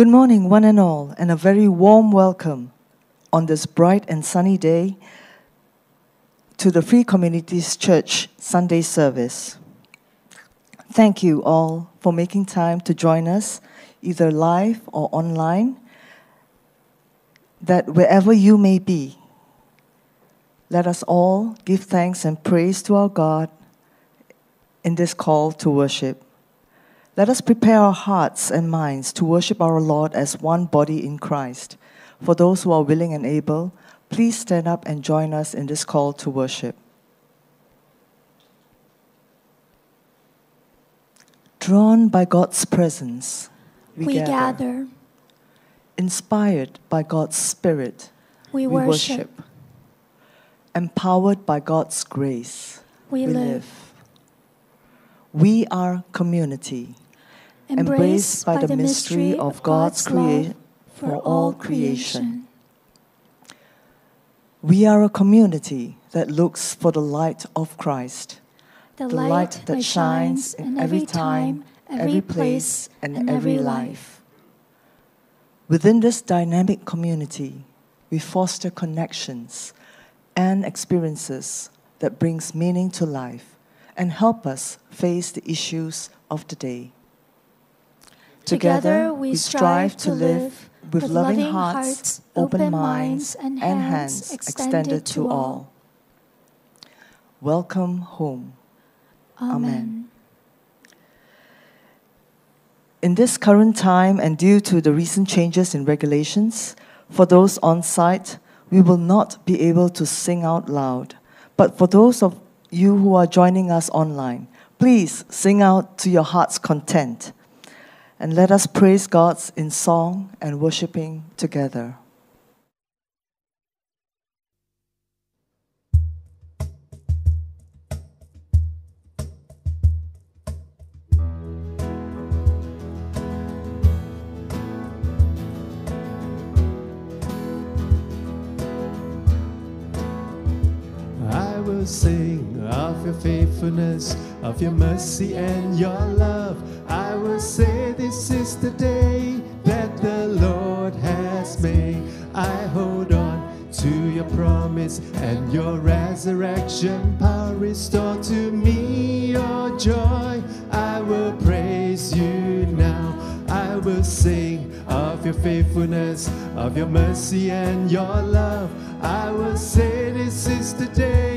Good morning, one and all, and a very warm welcome on this bright and sunny day to the Free Communities Church Sunday service. Thank you all for making time to join us, either live or online, that wherever you may be, let us all give thanks and praise to our God in this call to worship. Let us prepare our hearts and minds to worship our Lord as one body in Christ. For those who are willing and able, please stand up and join us in this call to worship. Drawn by God's presence, we, We gather. gather, Inspired by God's Spirit, we we worship, Empowered by God's grace, we live, We are community, embraced by the mystery of God's creation love for all creation. We are a community that looks for the light of Christ, The the light that shines in every time, every place, and every life. Within this dynamic community, we foster connections and experiences that brings meaning to life and help us face the issues of the day. Together we strive to live with loving hearts, open minds, and hands extended to all. Welcome home. Amen. In this current time and due to the recent changes in regulations, for those on site, we will not be able to sing out loud. But for those of you who are joining us online, please sing out to your heart's content. And let us praise God in song and worshiping together. I will sing of your faithfulness, of your mercy and your love. I will say this is the day that the Lord has made. I hold on to your promise and your resurrection power. Restore to me your joy. I will praise you now. I will sing of your faithfulness, of your mercy and your love. I will say this is the day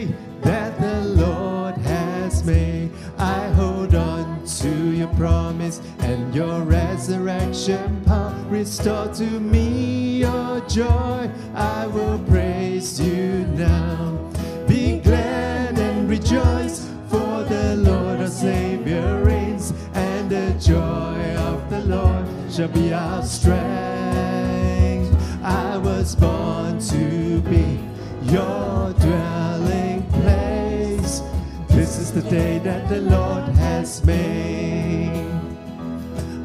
resurrection power. Restore to me your joy. I will praise you now. Be glad and rejoice, for the Lord our Savior reigns, and the joy of the Lord shall be our strength. I was born to be your dwelling place. This is the day that the Lord has made.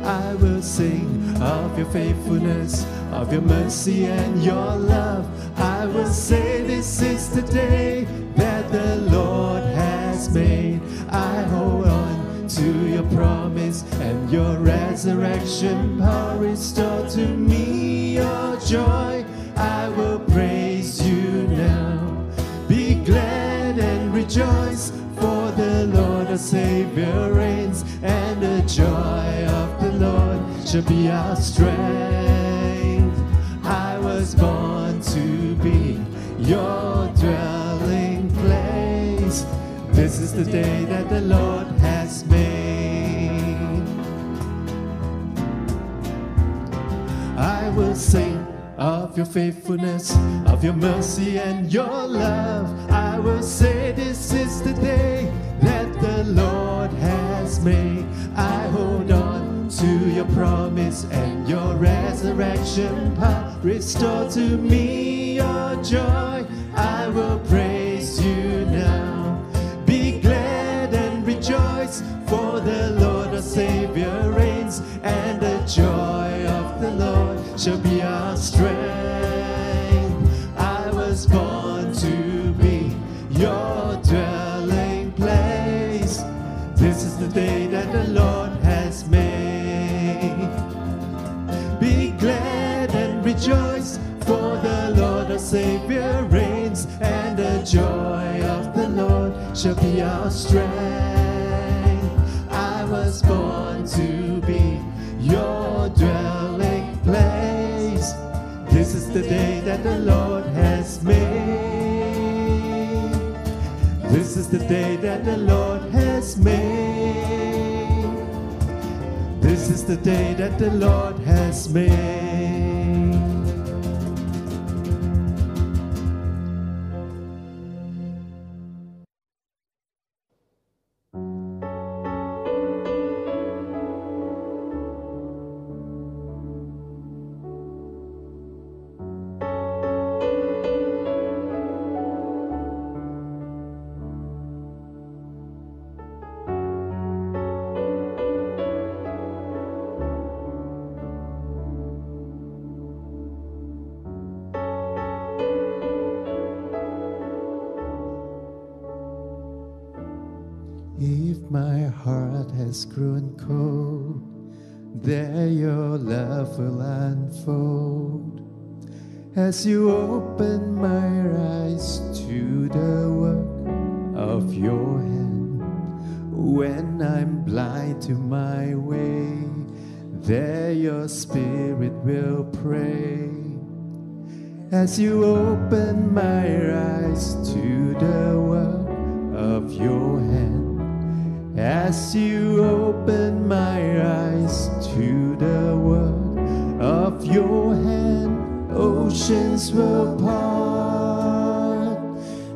I will sing of your faithfulness, of your mercy and your love. I will say this is the day that the Lord has made. I hold on to your promise and your resurrection power. Restore to me your joy. I will praise you now. Be glad and rejoice, for the Lord our Savior reigns, and the joy of the Lord shall be our strength. I was born to be your dwelling place. This is the day that the Lord has made. I will sing of your faithfulness, of your mercy and your love. I will say this is the day that the Lord has made. I hold on to your promise and your resurrection power. Restore to me your joy. I will praise you now. Be glad and rejoice, for the Lord our Savior reigns, and the joy of the Lord shall be our strength. I was born to be your dwelling place. This is the day that the Lord has made. Be glad and rejoice, for the Lord our Savior reigns, and the joy of the Lord shall be our strength. I was born to be your dwelling the day that the Lord has made. This is the day that the Lord has made. This is the day that the Lord has made. Has grown cold, there your love will unfold. As you open my eyes to the work of your hand, when I'm blind to my way, there your spirit will pray. As you open my eyes to the work of your hand, as you open my eyes to the word of your hand, oceans will part,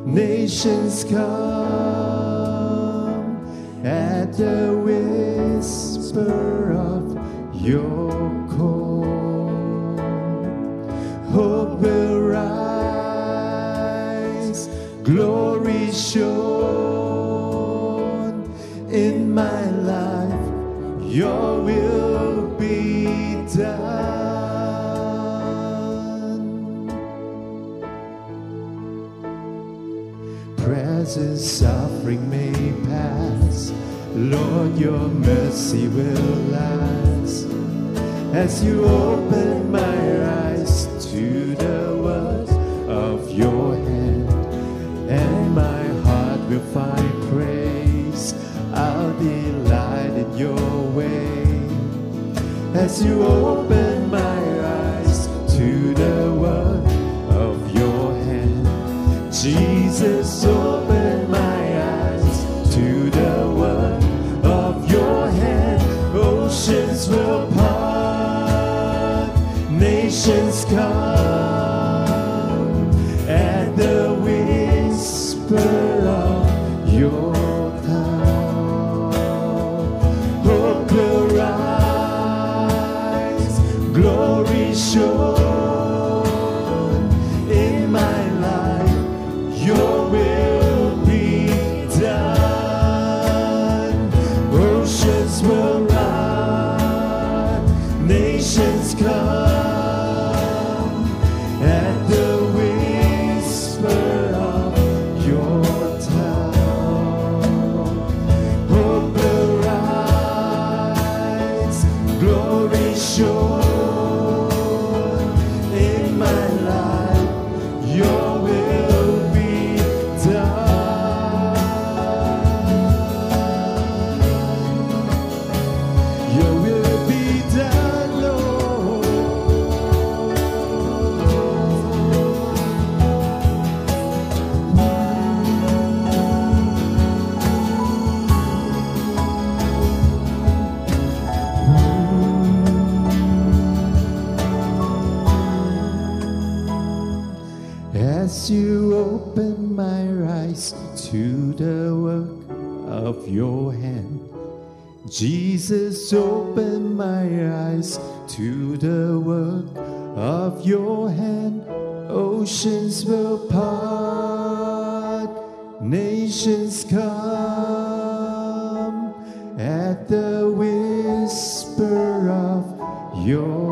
nations come at the whisper of your call. Hope will rise, glory shone your will be done. Present suffering may pass, Lord, your mercy will last. As you open my eyes as you open my eyes to the word of your hand. Jesus, open my eyes to the word of your hand. Oceans will part, nations come at the whisper of your Jesus, open my eyes to the work of your hand. Oceans will part, nations come at the whisper of your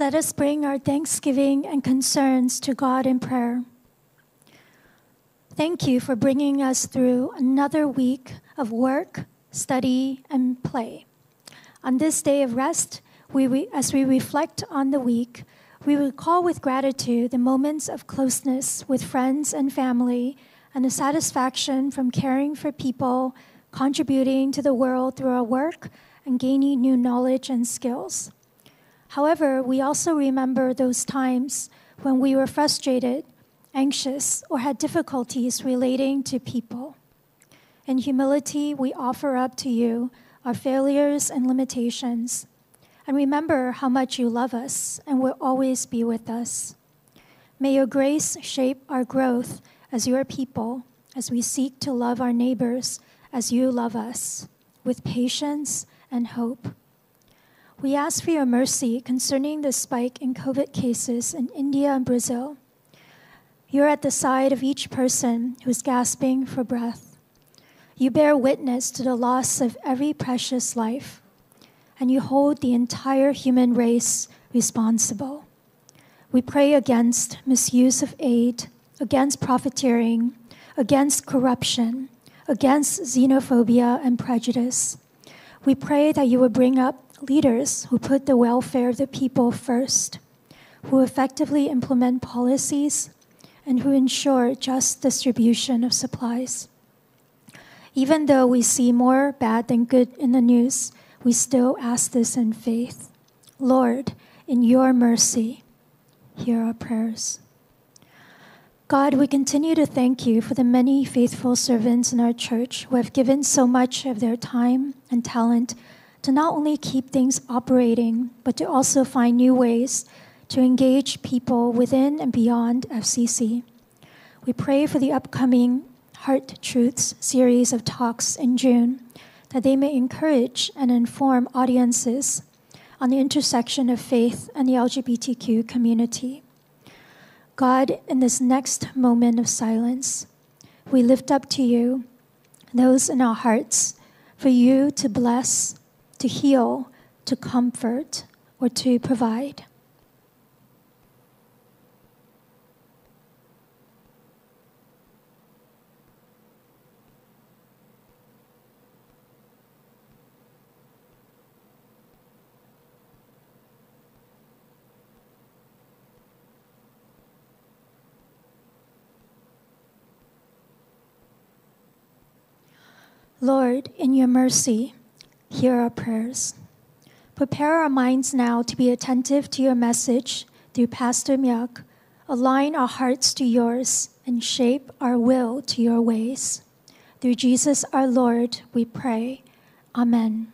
Let us bring our thanksgiving and concerns to God in prayer. Thank you for bringing us through another week of work, study, and play. On this day of rest, we, as we reflect on the week, we recall with gratitude the moments of closeness with friends and family and the satisfaction from caring for people, contributing to the world through our work, and gaining new knowledge and skills. However, we also remember those times when we were frustrated, anxious, or had difficulties relating to people. In humility, we offer up to you our failures and limitations, and remember how much you love us and will always be with us. May your grace shape our growth as your people as we seek to love our neighbors as you love us, with patience and hope. We ask for your mercy concerning the spike in COVID cases in India and Brazil. You're at the side of each person who's gasping for breath. You bear witness to the loss of every precious life, and you hold the entire human race responsible. We pray against misuse of aid, against profiteering, against corruption, against xenophobia and prejudice. We pray that you would bring up leaders who put the welfare of the people first, who effectively implement policies, and who ensure just distribution of supplies. Even though we see more bad than good in the news, we still ask this in faith. Lord, in your mercy, hear our prayers. God, we continue to thank you for the many faithful servants in our church who have given so much of their time and talent to not only keep things operating, but to also find new ways to engage people within and beyond FCC. We pray for the upcoming Heart Truths series of talks in June that they may encourage and inform audiences on the intersection of faith and the LGBTQ community. God, in this next moment of silence, we lift up to you those in our hearts for you to bless to heal, to comfort, or to provide. Lord, in your mercy, hear our prayers. Prepare our minds now to be attentive to your message through Pastor Miak. Align our hearts to yours and shape our will to your ways. Through Jesus our Lord, we pray. Amen.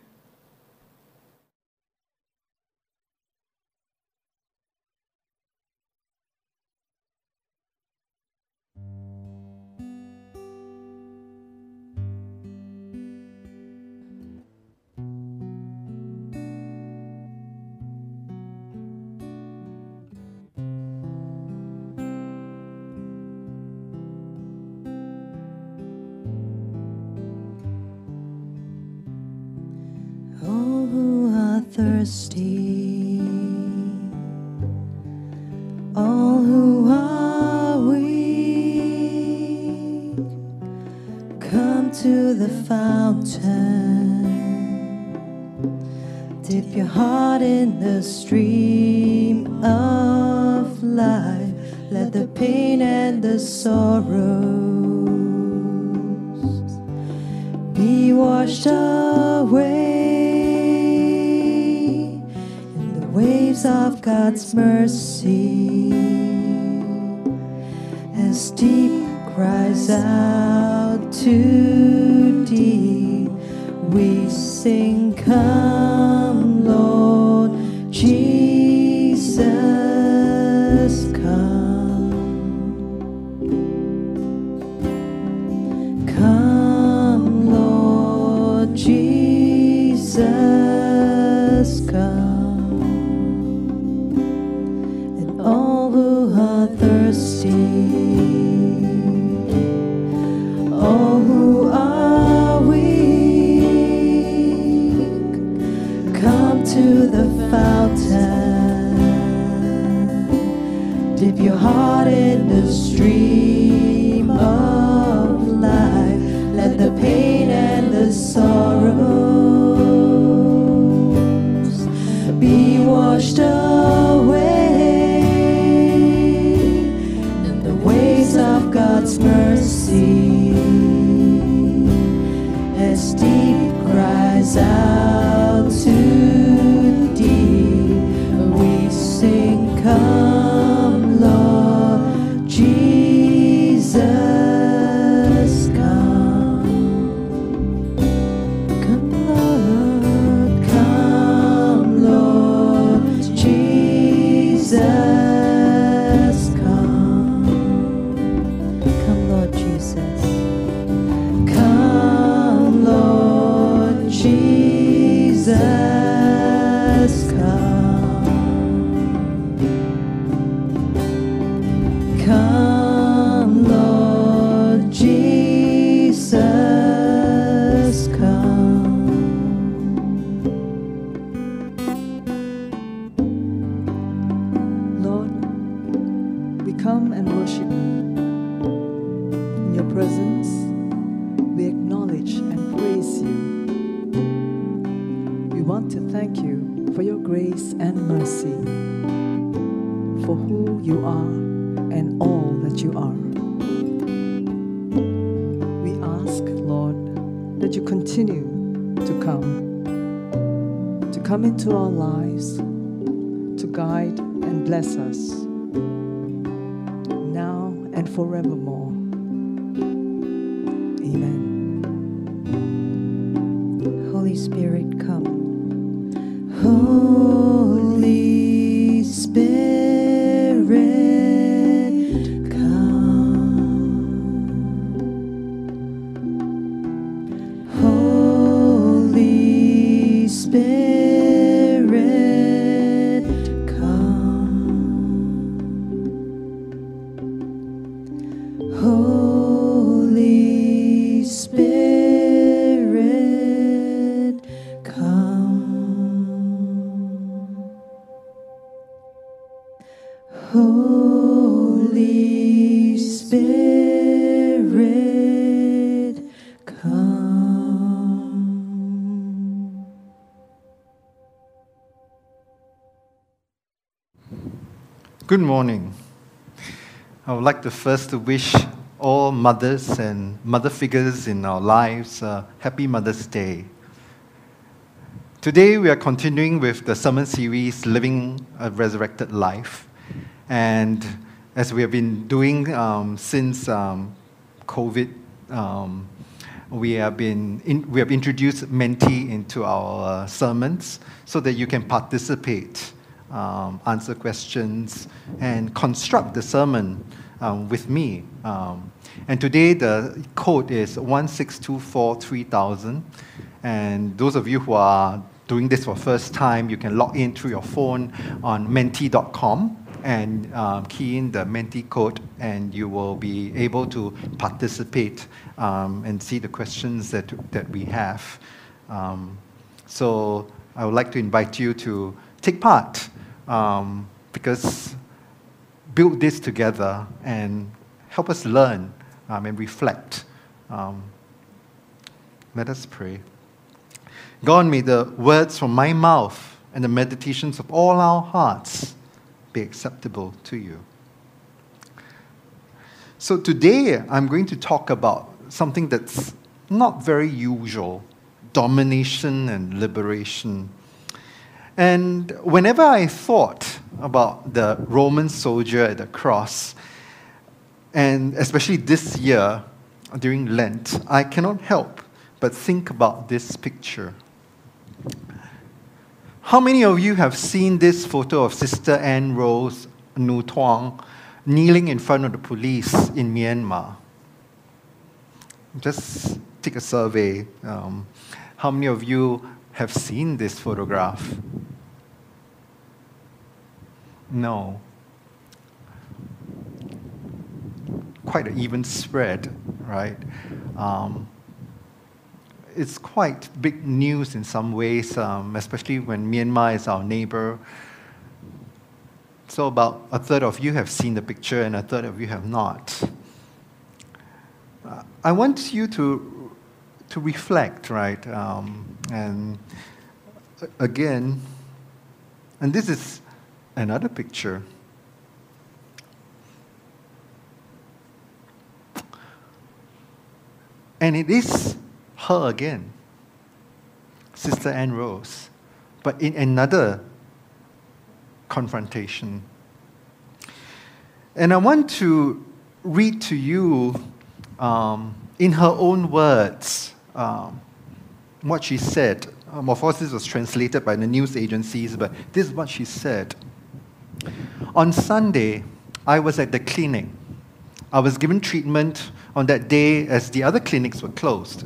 Good morning. I would like to first wish all mothers and mother figures in our lives a happy Mother's Day. Today we are continuing with the sermon series Living a Resurrected Life. And as we have been doing um, since um, COVID, um, we have been in, we have introduced Menti into our uh, sermons so that you can participate, um, answer questions, and construct the sermon um, with me. Um, and today the code is 16243000. And those of you who are doing this for first time, you can log in through your phone on menti.com and um, key in the Menti code, and you will be able to participate um, and see the questions that, that we have. Um, so I would like to invite you to take part um, because build this together and help us learn um, and reflect. Um, let us pray. God, may the words from my mouth and the meditations of all our hearts be acceptable to you. So today I'm going to talk about something that's not very usual domination and liberation. And whenever I thought about the Roman soldier at the cross, and especially this year during Lent, I cannot help but think about this picture. How many of you have seen this photo of Sister Anne Rose Nu Tuang kneeling in front of the police in Myanmar? Just take a survey. Um, how many of you have seen this photograph? No. Quite an even spread, right? Um, it's quite big news in some ways, um, especially when Myanmar is our neighbor. So, about a third of you have seen the picture, and a third of you have not. Uh, I want you to, to reflect, right? Um, and uh, again, and this is another picture. And it is her again, Sister Anne Rose, but in another confrontation. And I want to read to you um, in her own words um, what she said. Uh, of course, this was translated by the news agencies, but this is what she said. On Sunday, I was at the clinic. I was given treatment on that day as the other clinics were closed.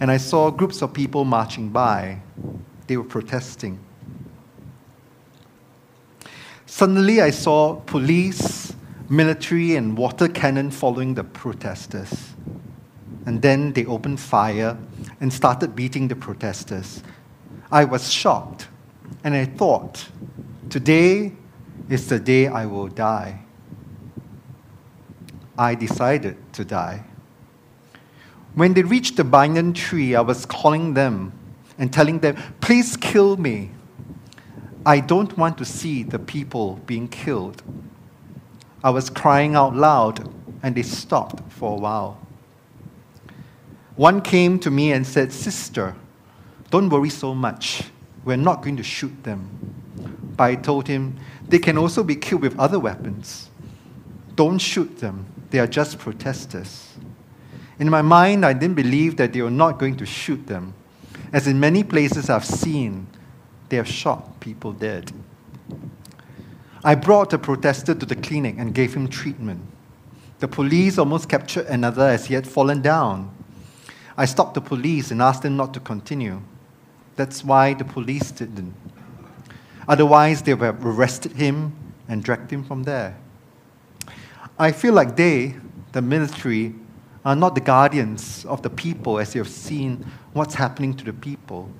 And I saw groups of people marching by. They were protesting. Suddenly, I saw police, military, and water cannon following the protesters. And then they opened fire and started beating the protesters. I was shocked, and I thought, today is the day I will die. I decided to die. When they reached the banyan tree, I was calling them and telling them, Please kill me. I don't want to see the people being killed. I was crying out loud, and they stopped for a while. One came to me and said, Sister, don't worry so much. We're not going to shoot them. But I told him, They can also be killed with other weapons. Don't shoot them. They are just protesters. In my mind, I didn't believe that they were not going to shoot them. As in many places I've seen, they have shot people dead. I brought a protester to the clinic and gave him treatment. The police almost captured another as he had fallen down. I stopped the police and asked them not to continue. That's why the police didn't. Otherwise, they would have arrested him and dragged him from there. I feel like they, the military, are not the guardians of the people as you have seen what's happening to the people.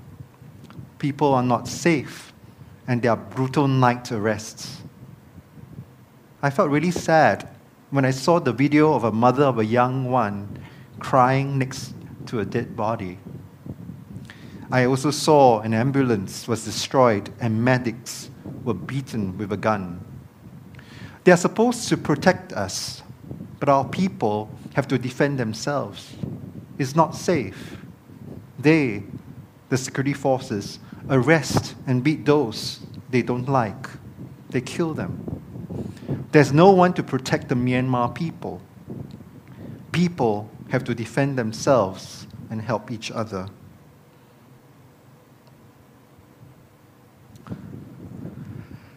People are not safe, and there are brutal night arrests. I felt really sad when I saw the video of a mother of a young one crying next to a dead body. I also saw an ambulance was destroyed and medics were beaten with a gun. They are supposed to protect us, but our people have to defend themselves. It's not safe. They, the security forces, arrest and beat those they don't like. They kill them. There's no one to protect the Myanmar people. People have to defend themselves and help each other.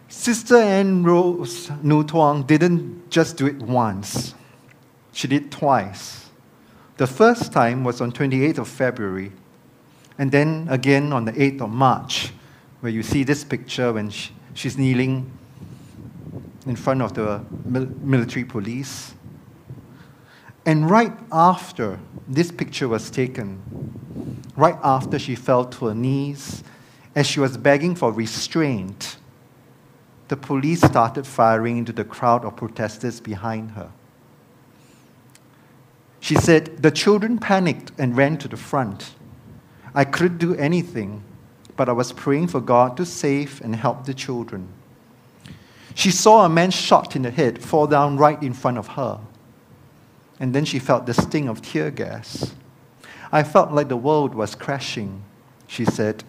Sister Anne Rose Nu Tuang didn't just do it once. She did twice. The first time was on 28th of February, and then again on the 8th of March, where you see this picture when she, she's kneeling in front of the military police. And right after this picture was taken, right after she fell to her knees, as she was begging for restraint, the police started firing into the crowd of protesters behind her. She said, The children panicked and ran to the front. I couldn't do anything, but I was praying for God to save and help the children. She saw a man shot in the head fall down right in front of her. And then she felt the sting of tear gas. I felt like the world was crashing she said.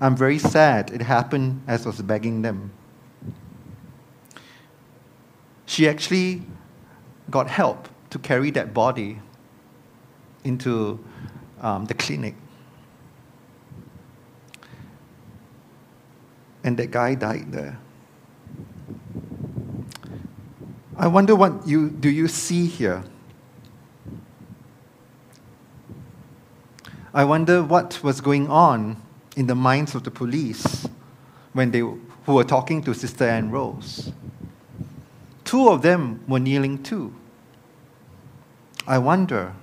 I'm very sad it happened as I was begging them. She actually got help to carry that body into um, the clinic. And that guy died there. I wonder what you do you see here? I wonder what was going on in the minds of the police when they who were talking to Sister Anne Rose. Two of them were kneeling too. I wonder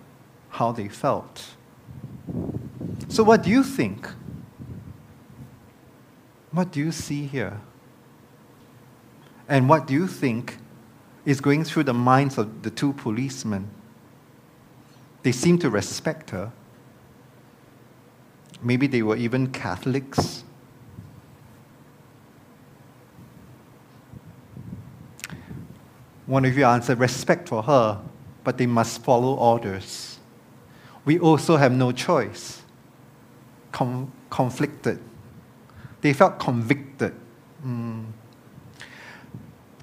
how they felt. So, what do you think? What do you see here? And what do you think is going through the minds of the two policemen? They seem to respect her. Maybe they were even Catholics. One of you answered, respect for her, but they must follow orders. We also have no choice. Conflicted. They felt convicted. Mm.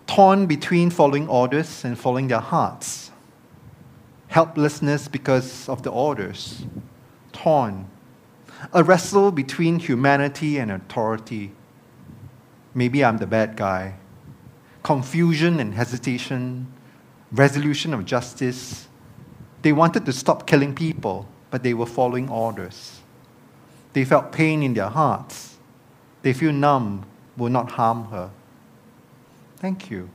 Torn between following orders and following their hearts. Helplessness because of the orders. Torn. A wrestle between humanity and authority. Maybe I'm the bad guy confusion and hesitation, resolution of justice. They wanted to stop killing people, but they were following orders. They felt pain in their hearts. They feel numb, will not harm her. Thank you.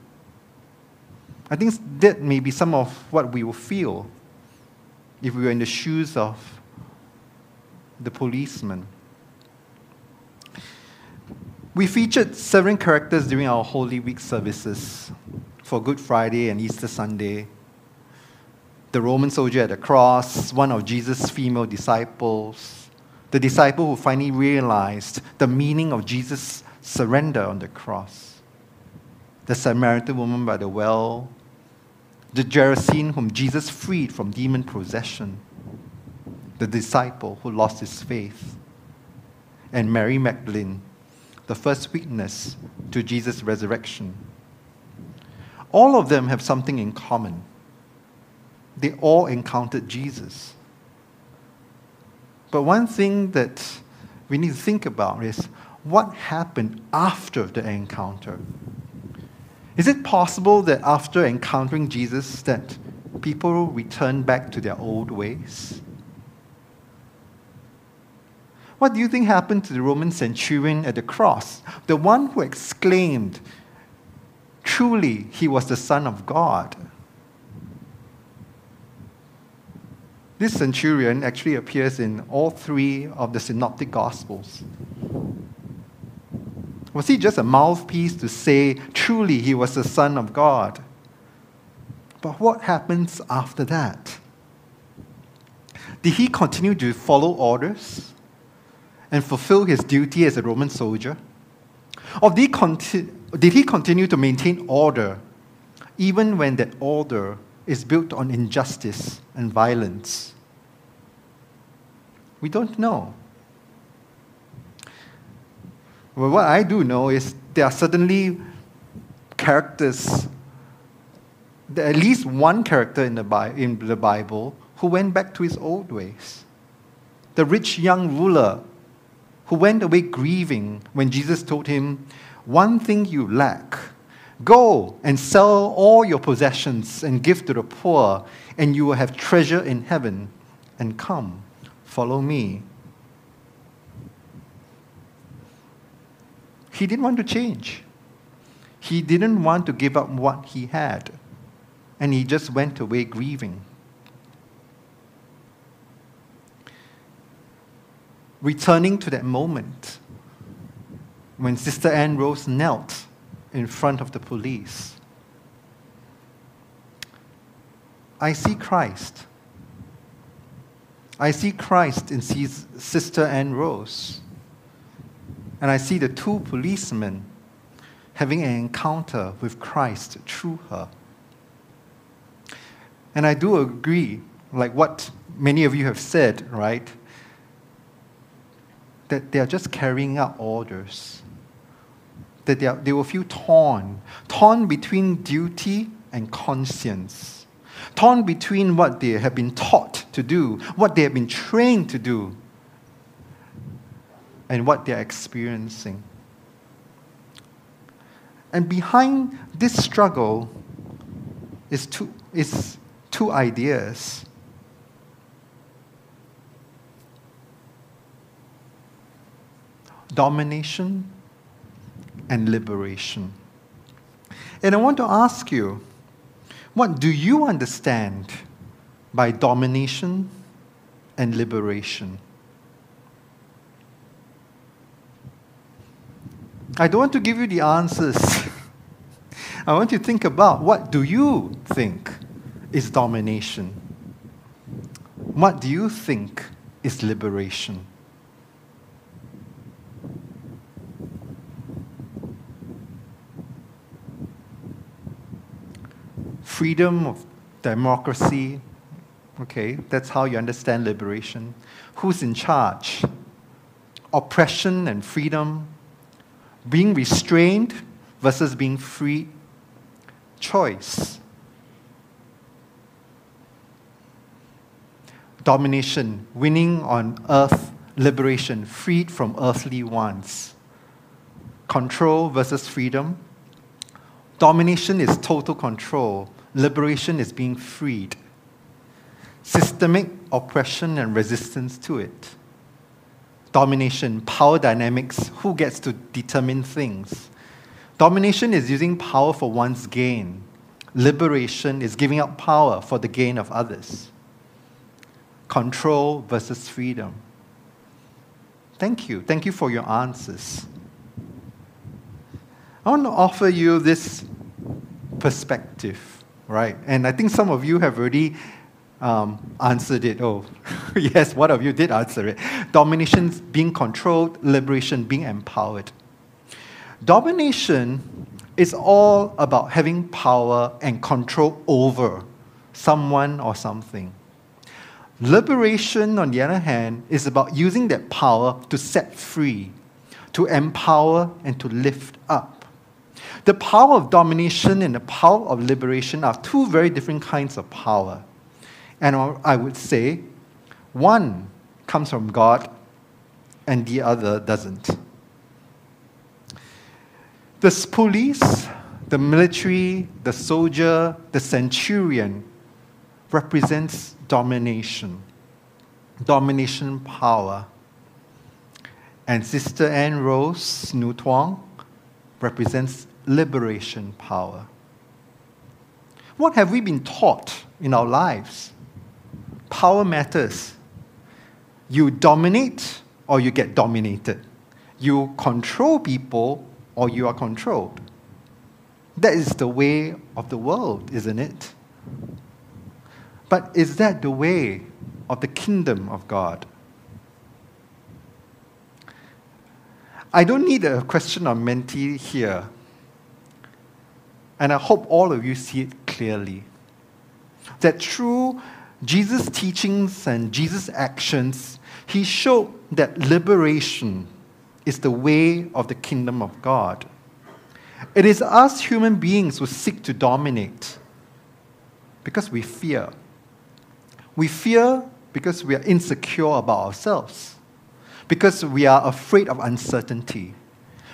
I think that may be some of what we will feel if we were in the shoes of the policeman. We featured seven characters during our Holy Week services for Good Friday and Easter Sunday. The Roman soldier at the cross, one of Jesus' female disciples, the disciple who finally realized the meaning of Jesus' surrender on the cross, the Samaritan woman by the well, the Gerasene whom Jesus freed from demon possession, the disciple who lost his faith, and Mary Magdalene the first witness to Jesus' resurrection. All of them have something in common. They all encountered Jesus. But one thing that we need to think about is what happened after the encounter? Is it possible that after encountering Jesus that people return back to their old ways? What do you think happened to the Roman centurion at the cross? The one who exclaimed, Truly, he was the Son of God. This centurion actually appears in all three of the synoptic gospels. Was he just a mouthpiece to say, truly, he was the Son of God? But what happens after that? Did he continue to follow orders? And fulfill his duty as a Roman soldier? Or did he, conti- did he continue to maintain order even when that order is built on injustice and violence? We don't know. Well, what I do know is there are certainly characters, at least one character in the, Bi- in the Bible who went back to his old ways. The rich young ruler who went away grieving when Jesus told him, One thing you lack. Go and sell all your possessions and give to the poor, and you will have treasure in heaven. And come, follow me. He didn't want to change. He didn't want to give up what he had. And he just went away grieving. Returning to that moment when Sister Anne Rose knelt in front of the police. I see Christ. I see Christ in Sister Anne Rose. And I see the two policemen having an encounter with Christ through her. And I do agree, like what many of you have said, right? That they are just carrying out orders. That they, are, they will feel torn, torn between duty and conscience, torn between what they have been taught to do, what they have been trained to do, and what they're experiencing. And behind this struggle is two, is two ideas. Domination and liberation. And I want to ask you, what do you understand by domination and liberation? I don't want to give you the answers. I want you to think about what do you think is domination? What do you think is liberation? Freedom of democracy, okay, that's how you understand liberation. Who's in charge? Oppression and freedom, being restrained versus being free. Choice. Domination, winning on earth, liberation, freed from earthly wants. Control versus freedom. Domination is total control, liberation is being freed. Systemic oppression and resistance to it domination, power dynamics, who gets to determine things. Domination is using power for one's gain. Liberation is giving up power for the gain of others. Control versus freedom. Thank you. Thank you for your answers. I want to offer you this perspective, right? And I think some of you have already um, answered it. Oh, yes, one of you did answer it. Domination being controlled, liberation being empowered. Domination is all about having power and control over someone or something. Liberation, on the other hand, is about using that power to set free, to empower, and to lift up. The power of domination and the power of liberation are two very different kinds of power. And I would say one comes from God and the other doesn't. The police, the military, the soldier, the centurion represents domination, domination power. And Sister Anne Rose Nu Tuong represents liberation power. What have we been taught in our lives? Power matters. You dominate or you get dominated. You control people or you are controlled. That is the way of the world, isn't it? But is that the way of the kingdom of God? I don't need a question of mentee here. And I hope all of you see it clearly. That through Jesus' teachings and Jesus' actions, he showed that liberation is the way of the kingdom of God. It is us human beings who seek to dominate because we fear. We fear because we are insecure about ourselves, because we are afraid of uncertainty,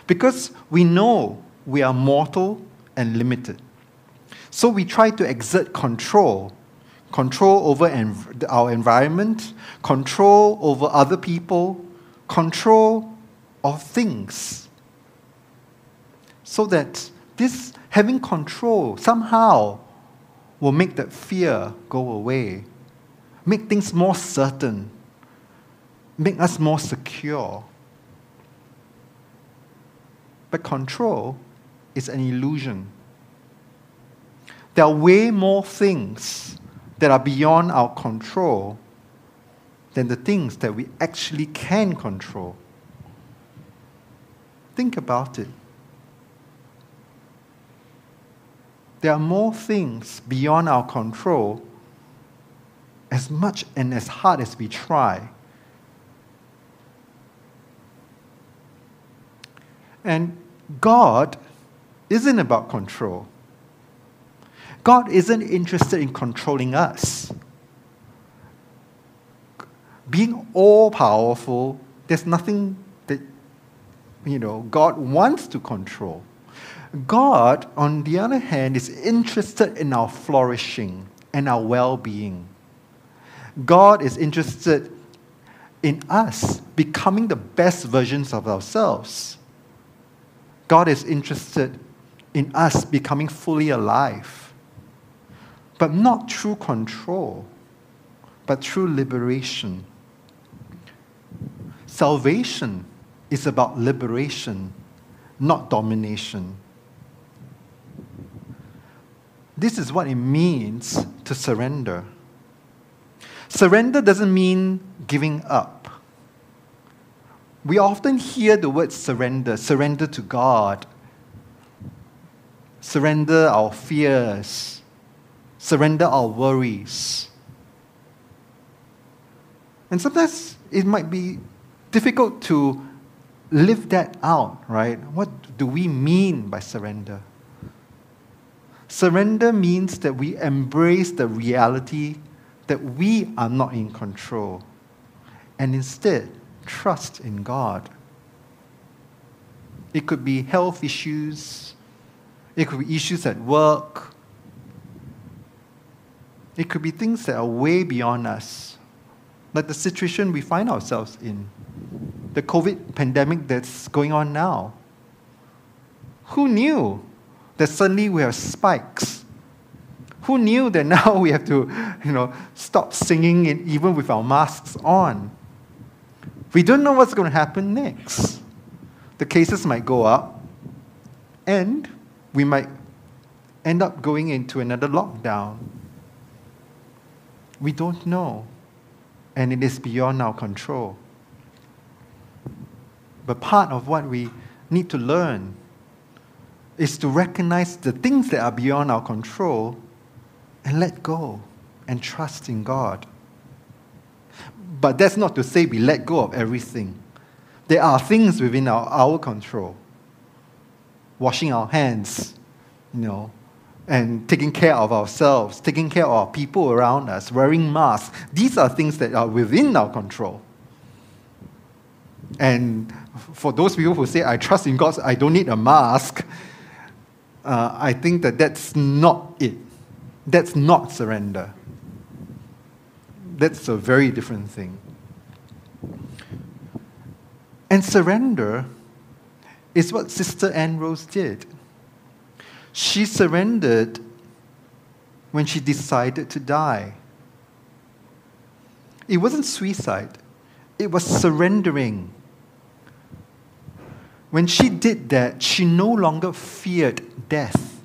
because we know we are mortal and limited. So we try to exert control control over env- our environment, control over other people, control of things. So that this having control somehow will make that fear go away, make things more certain, make us more secure. But control is an illusion. There are way more things that are beyond our control than the things that we actually can control. Think about it. There are more things beyond our control as much and as hard as we try. And God isn't about control. God isn't interested in controlling us. Being all powerful, there's nothing that, you know, God wants to control. God, on the other hand, is interested in our flourishing and our well being. God is interested in us becoming the best versions of ourselves. God is interested in us becoming fully alive, but not through control, but through liberation. Salvation is about liberation, not domination. This is what it means to surrender. Surrender doesn't mean giving up. We often hear the word surrender, surrender to God, surrender our fears, surrender our worries. And sometimes it might be difficult to live that out, right? What do we mean by surrender? Surrender means that we embrace the reality that we are not in control and instead trust in God. It could be health issues, it could be issues at work, it could be things that are way beyond us, like the situation we find ourselves in, the COVID pandemic that's going on now. Who knew that suddenly we have spikes? Who knew that now we have to, you know, stop singing it even with our masks on? We don't know what's going to happen next. The cases might go up, and we might end up going into another lockdown. We don't know, and it is beyond our control. But part of what we need to learn is to recognize the things that are beyond our control and let go and trust in God. But that's not to say we let go of everything. There are things within our, our control. Washing our hands, you know, and taking care of ourselves, taking care of our people around us, wearing masks. These are things that are within our control. And for those people who say, I trust in God, I don't need a mask, uh, I think that that's not it. That's not surrender. That's a very different thing. And surrender is what Sister Anne Rose did. She surrendered when she decided to die. It wasn't suicide, it was surrendering. When she did that, she no longer feared death.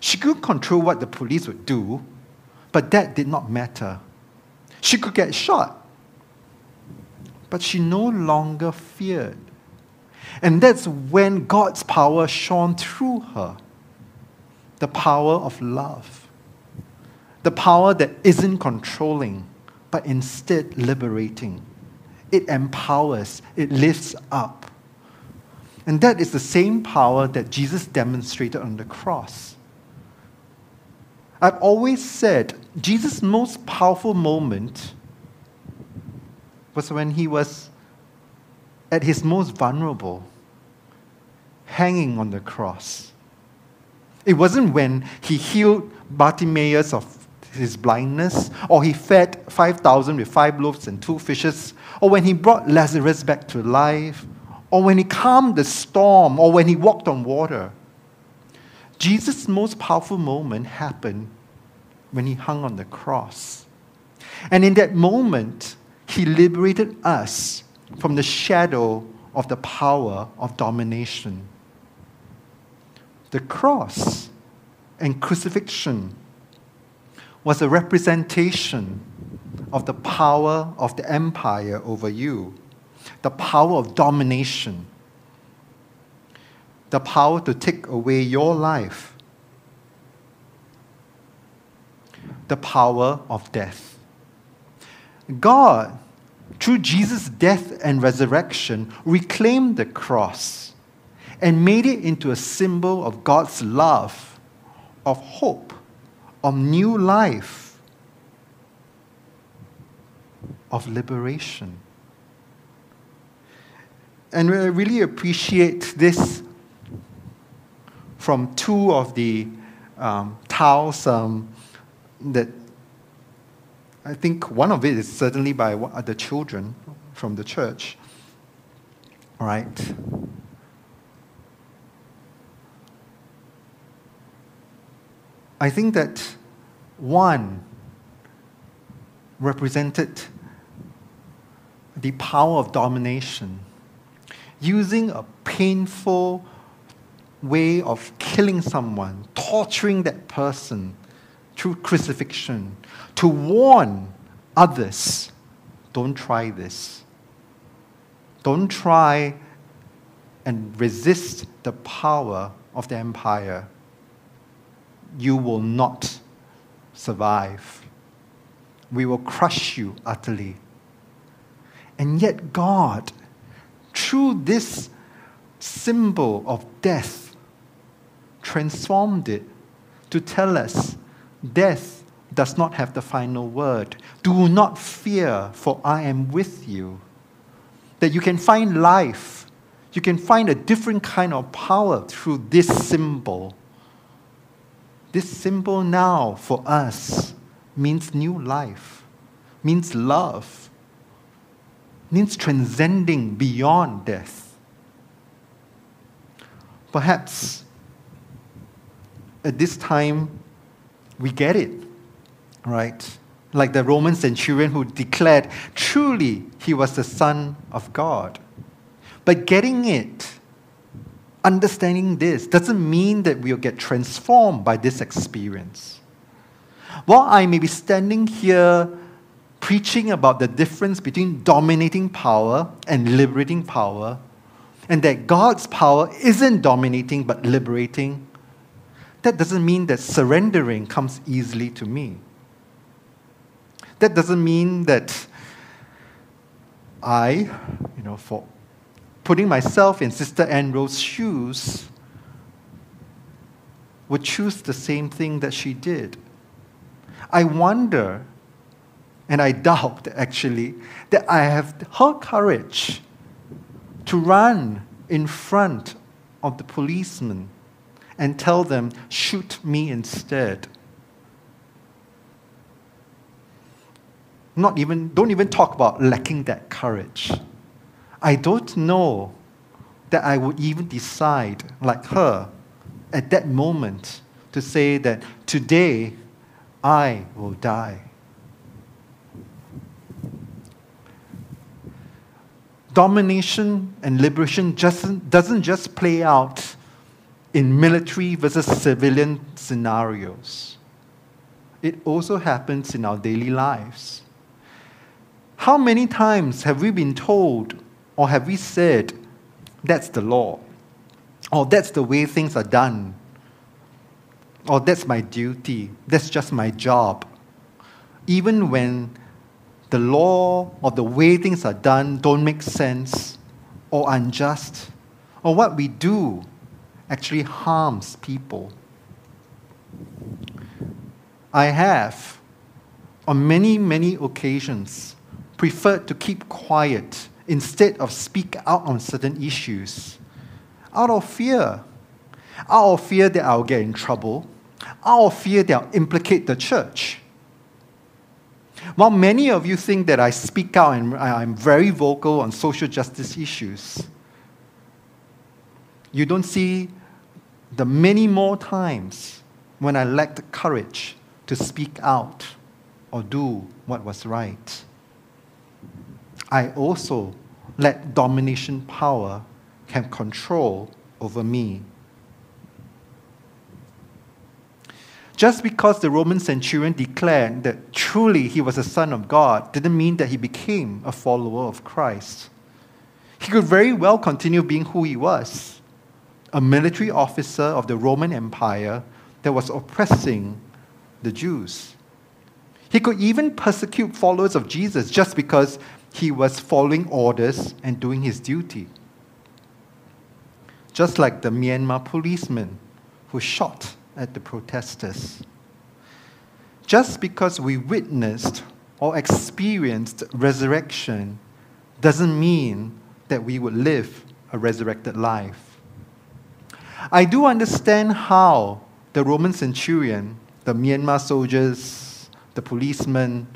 She couldn't control what the police would do, but that did not matter. She could get shot, but she no longer feared. And that's when God's power shone through her the power of love, the power that isn't controlling, but instead liberating. It empowers, it lifts up. And that is the same power that Jesus demonstrated on the cross. I've always said Jesus' most powerful moment was when he was at his most vulnerable, hanging on the cross. It wasn't when he healed Bartimaeus of his blindness, or he fed 5,000 with five loaves and two fishes, or when he brought Lazarus back to life, or when he calmed the storm, or when he walked on water. Jesus' most powerful moment happened when he hung on the cross. And in that moment, he liberated us from the shadow of the power of domination. The cross and crucifixion was a representation of the power of the empire over you, the power of domination, the power to take away your life, the power of death. God, through Jesus' death and resurrection, reclaimed the cross and made it into a symbol of God's love, of hope, of new life, of liberation. And I really appreciate this from two of the um, tiles um, that I think one of it is certainly by the children from the church. All right. I think that one represented the power of domination, using a painful way of killing someone, torturing that person through crucifixion, to warn others don't try this. Don't try and resist the power of the empire. You will not survive. We will crush you utterly. And yet, God, through this symbol of death, transformed it to tell us death does not have the final word. Do not fear, for I am with you. That you can find life, you can find a different kind of power through this symbol. This symbol now for us means new life, means love, means transcending beyond death. Perhaps at this time we get it, right? Like the Roman centurion who declared truly he was the Son of God. But getting it, understanding this, doesn't mean that we'll get transformed by this experience. While I may be standing here preaching about the difference between dominating power and liberating power, and that God's power isn't dominating but liberating, that doesn't mean that surrendering comes easily to me. That doesn't mean that I, you know, for putting myself in Sister Anne Rose's shoes, would choose the same thing that she did. I wonder, and I doubt actually, that I have her courage to run in front of the policeman and tell them, shoot me instead. Not even, don't even talk about lacking that courage. I don't know that I would even decide, like her, at that moment, to say that today I will die. Domination and liberation just, doesn't just play out in military versus civilian scenarios. It also happens in our daily lives. How many times have we been told or have we said, that's the law, or that's the way things are done, or that's my duty, that's just my job? Even when the law or the way things are done don't make sense or unjust, or what we do actually harms people. I have, on many, many occasions, preferred to keep quiet instead of speak out on certain issues out of fear. Out of fear that I'll get in trouble, out of fear that I'll implicate the church. While many of you think that I speak out and I'm very vocal on social justice issues, you don't see the many more times when I lacked courage to speak out or do what was right. I also let domination power have control over me. Just because the Roman centurion declared that truly he was a son of God didn't mean that he became a follower of Christ. He could very well continue being who he was a military officer of the Roman Empire that was oppressing the Jews. He could even persecute followers of Jesus just because he was following orders and doing his duty. just like the Myanmar policeman who shot at the protesters. Just because we witnessed or experienced resurrection doesn't mean that we would live a resurrected life. I do understand how the Roman centurion, the Myanmar soldiers, the policemen,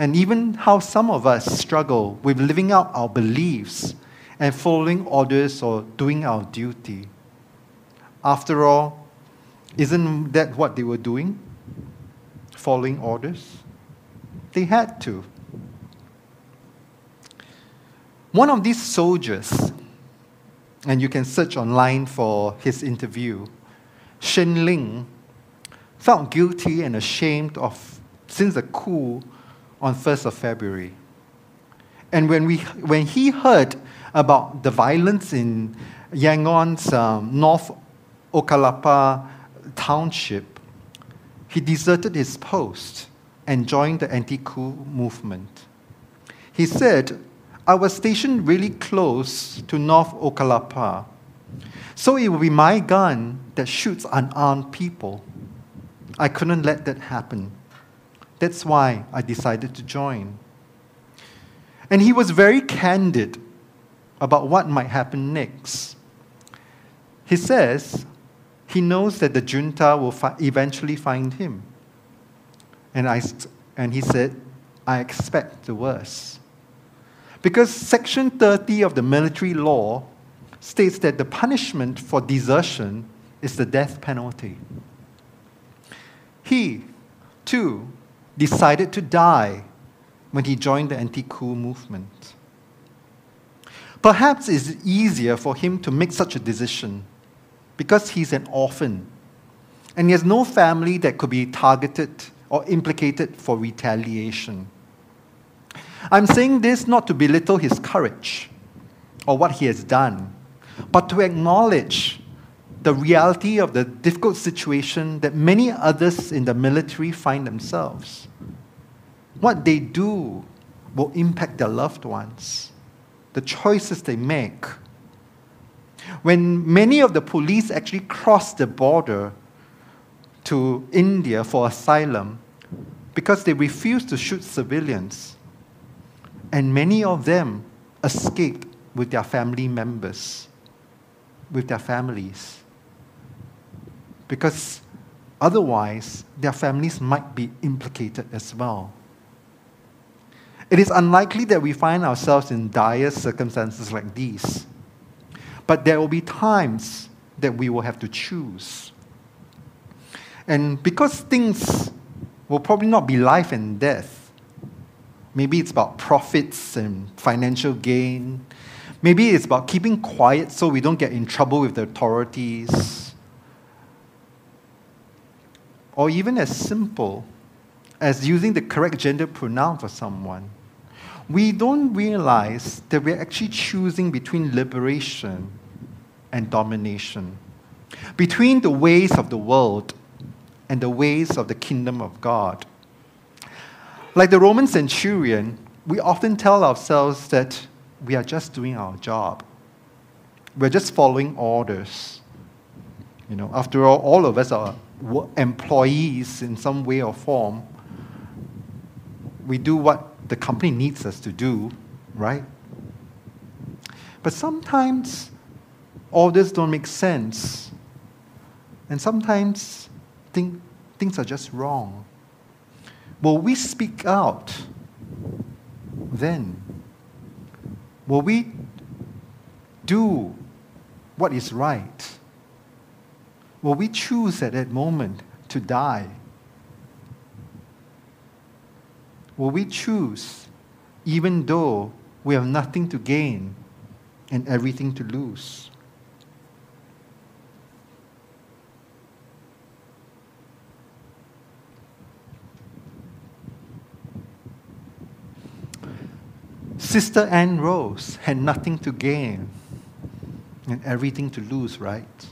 and even how some of us struggle with living out our beliefs and following orders or doing our duty. After all, isn't that what they were doing? Following orders? They had to. One of these soldiers, and you can search online for his interview, Shen Ling, felt guilty and ashamed of since the coup on 1st of February. And when, we, when he heard about the violence in Yangon's um, North Okkalapa township, he deserted his post and joined the anti coup movement. He said, I was stationed really close to North Okkalapa, so it will be my gun that shoots unarmed people. I couldn't let that happen. That's why I decided to join. And he was very candid about what might happen next. He says he knows that the junta will fi- eventually find him. And, I, and he said, I expect the worst. Because Section 30 of the military law states that the punishment for desertion is the death penalty. He, too, decided to die when he joined the anti coup movement. Perhaps it's easier for him to make such a decision because he's an orphan and he has no family that could be targeted or implicated for retaliation. I'm saying this not to belittle his courage or what he has done, but to acknowledge the reality of the difficult situation that many others in the military find themselves. What they do will impact their loved ones, the choices they make. When many of the police actually cross the border to India for asylum because they refused to shoot civilians, and many of them escaped with their family members, with their families because otherwise their families might be implicated as well. It is unlikely that we find ourselves in dire circumstances like these, but there will be times that we will have to choose. And because things will probably not be life and death, maybe it's about profits and financial gain, maybe it's about keeping quiet so we don't get in trouble with the authorities or even as simple as using the correct gender pronoun for someone, we don't realize that we're actually choosing between liberation and domination, between the ways of the world and the ways of the kingdom of God. Like the Roman centurion, we often tell ourselves that we are just doing our job. We're just following orders. You know, after all, all of us are employees in some way or form. We do what the company needs us to do, right? But sometimes all this don't make sense. And sometimes think, things are just wrong. Will we speak out then? Will we do what is right? Will we choose at that moment to die? Will we choose even though we have nothing to gain and everything to lose? Sister Anne Rose had nothing to gain and everything to lose, right?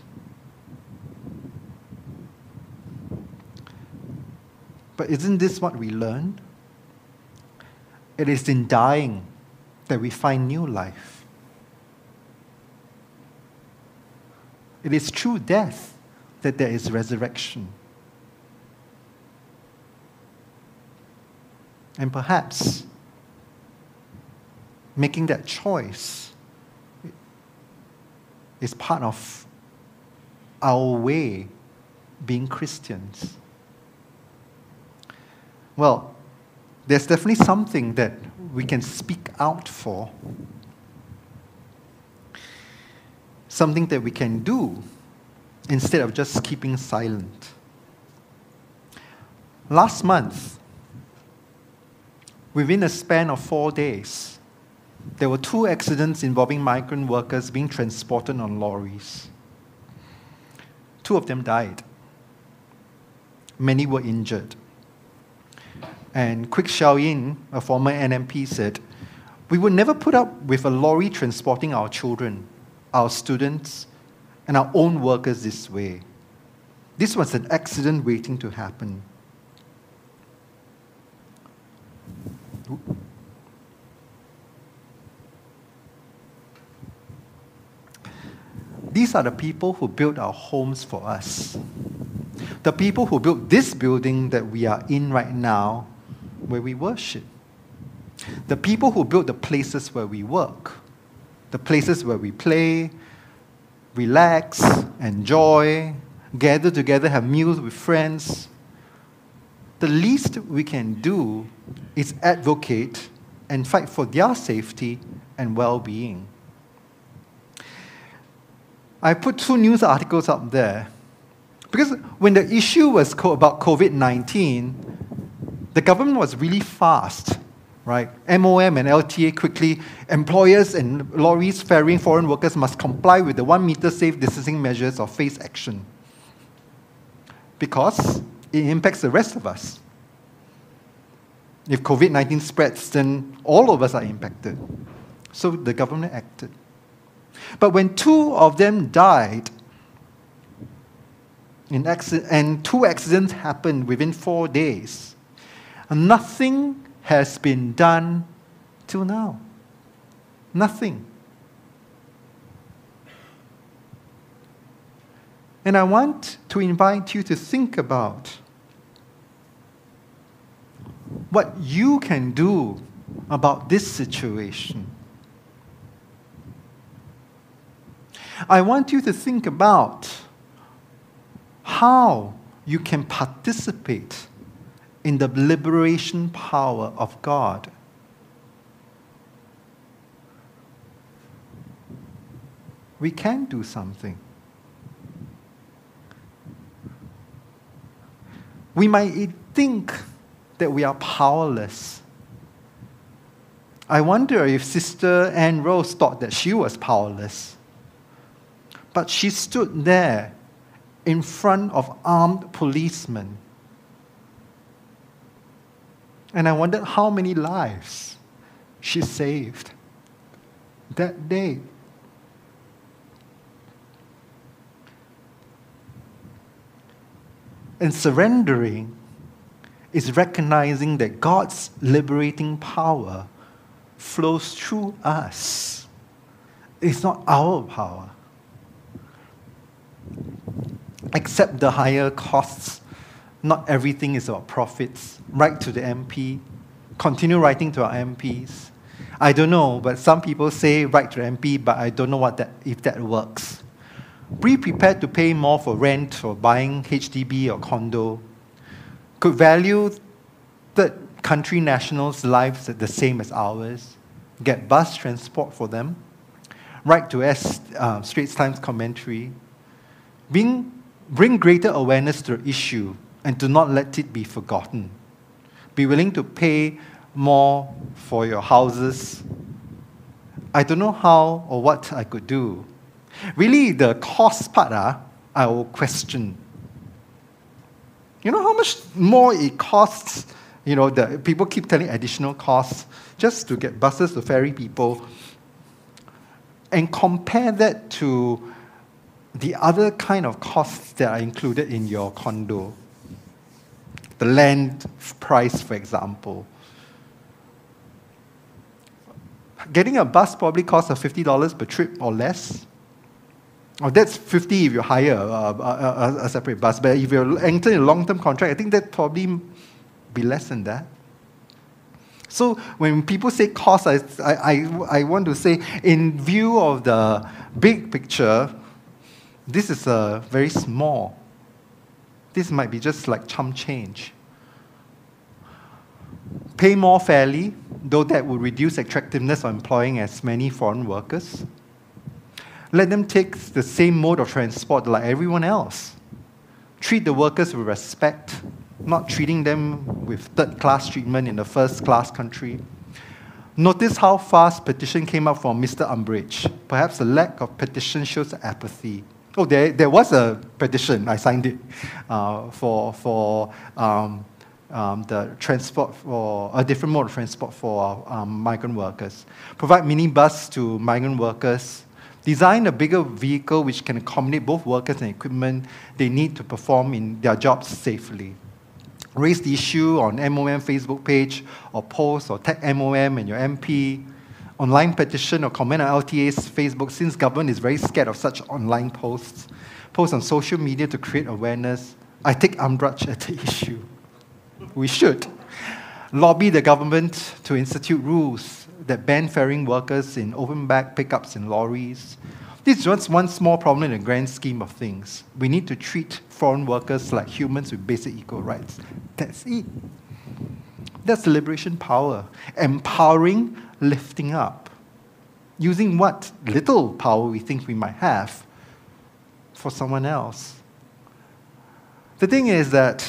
But isn't this what we learn? It is in dying that we find new life. It is through death that there is resurrection. And perhaps making that choice is part of our way being Christians. Well, there's definitely something that we can speak out for, something that we can do instead of just keeping silent. Last month, within a span of four days, there were two accidents involving migrant workers being transported on lorries. Two of them died. Many were injured. And Kuik Shiao-Yin, a former NMP, said, We would never put up with a lorry transporting our children, our students, and our own workers this way. This was an accident waiting to happen. These are the people who built our homes for us. The people who built this building that we are in right now, where we worship. The people who built the places where we work, the places where we play, relax, enjoy, gather together, have meals with friends. The least we can do is advocate and fight for their safety and well being. I put two news articles up there because when the issue was about COVID 19, the government was really fast, right? MOM and LTA quickly, employers and lorries ferrying foreign workers must comply with the one meter safe distancing measures or face action because it impacts the rest of us. If COVID 19 spreads, then all of us are impacted. So the government acted. But when two of them died, and two accidents happened within four days, nothing has been done till now. Nothing. And I want to invite you to think about what you can do about this situation. I want you to think about how you can participate in the liberation power of God. We can do something. We might think that we are powerless. I wonder if Sister Anne Rose thought that she was powerless. But she stood there in front of armed policemen. And I wondered how many lives she saved that day. And surrendering is recognizing that God's liberating power flows through us. It's not our power. Accept the higher costs. Not everything is about profits. Write to the MP. Continue writing to our MPs. I don't know, but some people say write to MP, but I don't know what that, if that works. Be prepared to pay more for rent or buying HDB or condo. Could value third country nationals' lives the same as ours. Get bus transport for them. Write to S, uh, Straits Times commentary. Being, bring greater awareness to the issue and do not let it be forgotten. Be willing to pay more for your houses. I don't know how or what I could do. Really, the cost part, uh, I will question. You know how much more it costs? You know, the people keep telling additional costs just to get buses to ferry people. And compare that to the other kind of costs that are included in your condo. The land price, for example. Getting a bus probably costs $50 per trip or less. Oh, that's 50 if you hire a, a, a, separate bus. But if you're entering a long term contract, I think that probably be less than that. So when people say cost, I, I, I want to say, in view of the big picture, this is a very small. This might be just like chump change. Pay more fairly, though that would reduce attractiveness of employing as many foreign workers. Let them take the same mode of transport like everyone else. Treat the workers with respect, not treating them with third class treatment in a first class country. Notice how fast petition came up from Mr. Umbridge. Perhaps the lack of petition shows apathy. Oh, there, there was a petition, I signed it, uh, for, for um, um, the transport for a different mode of transport for um, migrant workers. Provide minibus to migrant workers Design a bigger vehicle which can accommodate both workers and equipment they need to perform in their jobs safely. Raise the issue on MOM Facebook page or post or tag MOM and your MP. Online petition or comment on LTA's Facebook since government is very scared of such online posts. Posts on social media to create awareness. I take umbrage at the issue. We should. Lobby the government to institute rules that ban ferrying workers in open bag pickups and lorries. This is just one small problem in the grand scheme of things. We need to treat foreign workers like humans with basic equal rights. That's it. That's liberation power. Empowering, lifting up. Using what little power we think we might have for someone else. The thing is that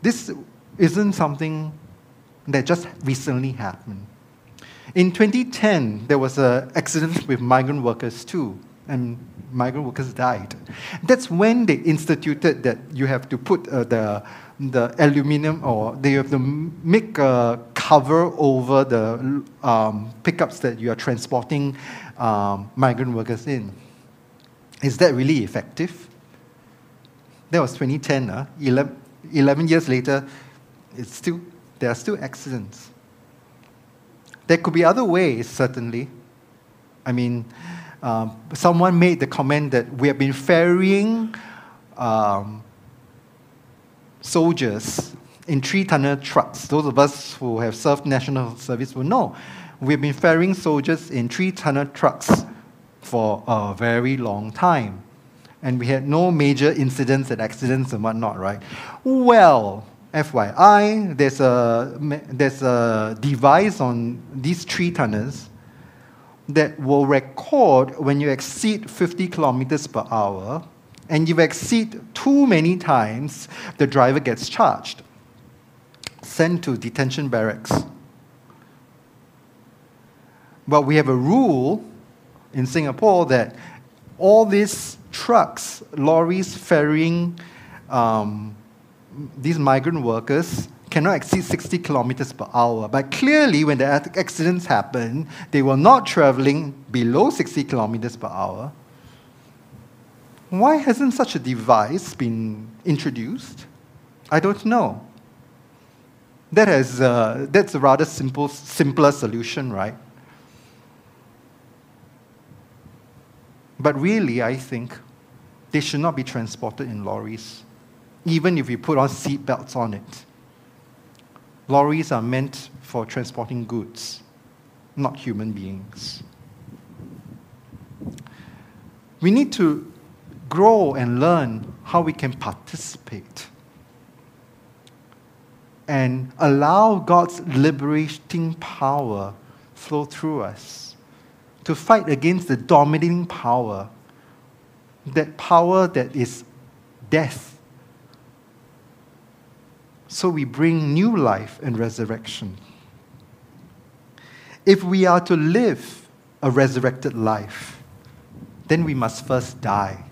this isn't something that just recently happened. In 2010, there was an accident with migrant workers too, and migrant workers died. That's when they instituted that you have to put uh, the, the aluminum or they have to make a cover over the um, pickups that you are transporting um, migrant workers in. Is that really effective? That was 2010. Uh, 11, 11 years later, it's still, there are still accidents. There could be other ways, certainly. I mean, um, someone made the comment that we have been ferrying um, soldiers in three tonner trucks. Those of us who have served national service will know. We've been ferrying soldiers in three tonner trucks for a very long time. And we had no major incidents and accidents and whatnot, right? Well, FYI, there's a, there's a device on these three tonners that will record when you exceed 50 kilometers per hour and you exceed too many times, the driver gets charged, sent to detention barracks. But we have a rule in Singapore that all these trucks, lorries ferrying um, these migrant workers cannot exceed 60 kilometers per hour. But clearly, when the accidents happen, they were not traveling below 60 kilometers per hour. Why hasn't such a device been introduced? I don't know. That has, uh, that's a rather simple, simpler solution, right? But really, I think they should not be transported in lorries even if we put on seat belts on it. Lorries are meant for transporting goods, not human beings. We need to grow and learn how we can participate and allow God's liberating power flow through us to fight against the dominating power, that power that is death so we bring new life and resurrection. If we are to live a resurrected life, then we must first die.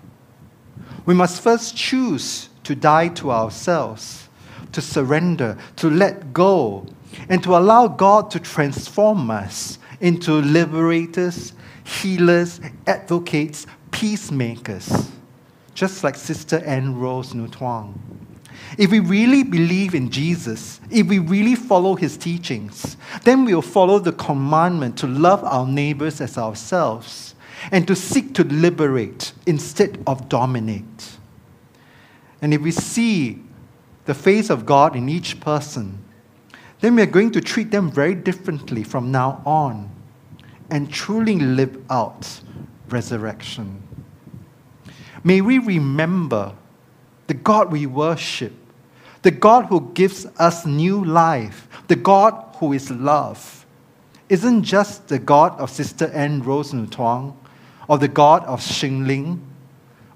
We must first choose to die to ourselves, to surrender, to let go, and to allow God to transform us into liberators, healers, advocates, peacemakers, just like Sister Ann Rose Nu Tawng. If we really believe in Jesus, if we really follow his teachings, then we'll follow the commandment to love our neighbors as ourselves. And to seek to liberate instead of dominate. And if we see the face of God in each person, then we are going to treat them very differently from now on and truly live out resurrection. May we remember the God we worship, the God who gives us new life, the God who is love, isn't just the God of Sister Ann Rose Nu Tawng, or the God of Xing Ling,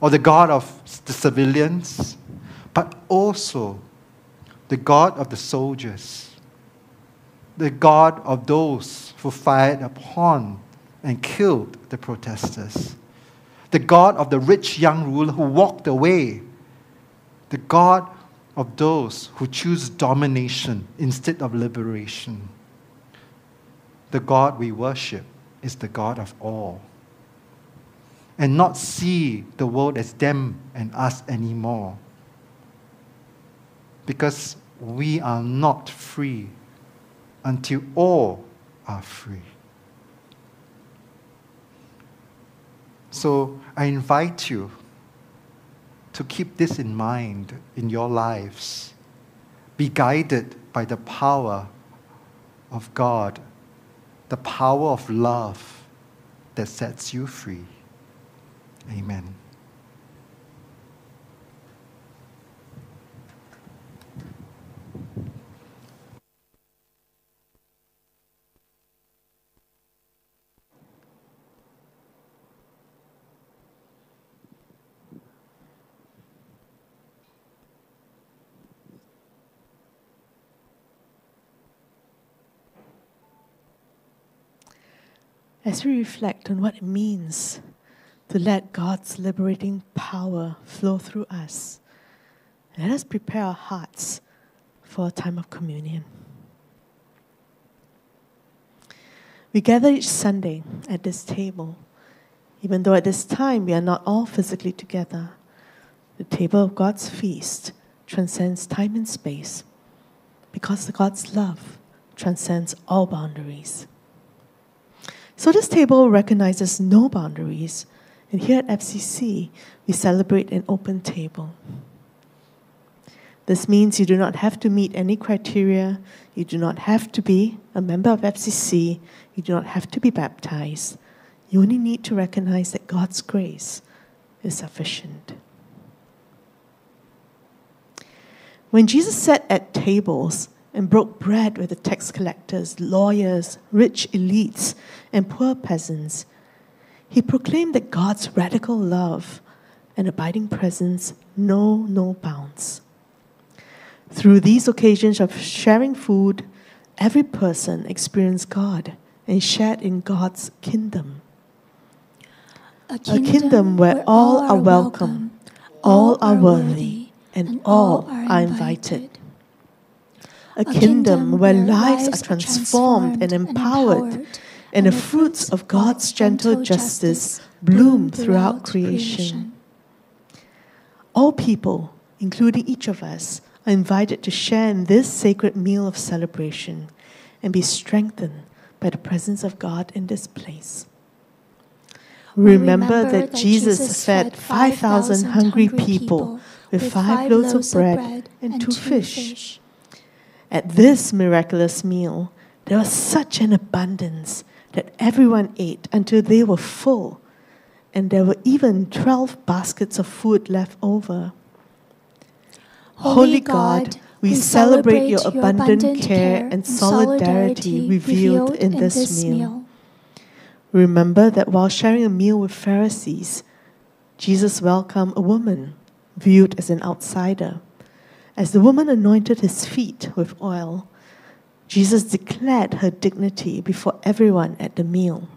or the God of the civilians, but also the God of the soldiers, the God of those who fired upon and killed the protesters, the God of the rich young ruler who walked away, the God of those who choose domination instead of liberation. The God we worship is the God of all. And not see the world as them and us anymore. Because we are not free until all are free. So I invite you to keep this in mind in your lives. Be guided by the power of God, the power of love that sets you free. Amen. As we reflect on what it means to let God's liberating power flow through us, let us prepare our hearts for a time of communion. We gather each Sunday at this table, even though at this time we are not all physically together. The table of God's feast transcends time and space because God's love transcends all boundaries. So this table recognizes no boundaries. And here at FCC, we celebrate an open table. This means you do not have to meet any criteria. You do not have to be a member of FCC. You do not have to be baptized. You only need to recognize that God's grace is sufficient. When Jesus sat at tables, and broke bread with the tax collectors, lawyers, rich elites, and poor peasants. He proclaimed that God's radical love and abiding presence know no bounds. Through these occasions of sharing food, every person experienced God and shared in God's kingdom. A A kingdom where all are welcome, all are worthy, and all are invited a kingdom where lives are transformed and empowered, and the fruits of God's gentle justice bloom throughout creation. All people, including each of us, are invited to share in this sacred meal of celebration and be strengthened by the presence of God in this place. Remember that Jesus fed 5,000 hungry people with five loaves of bread and two fish. At this miraculous meal, there was such an abundance that everyone ate until they were full, and there were even 12 baskets of food left over. Holy God, we celebrate your abundant care and solidarity revealed in this meal. Remember that while sharing a meal with Pharisees, Jesus welcomed a woman viewed as an outsider. As the woman anointed his feet with oil, Jesus declared her dignity before everyone at the meal.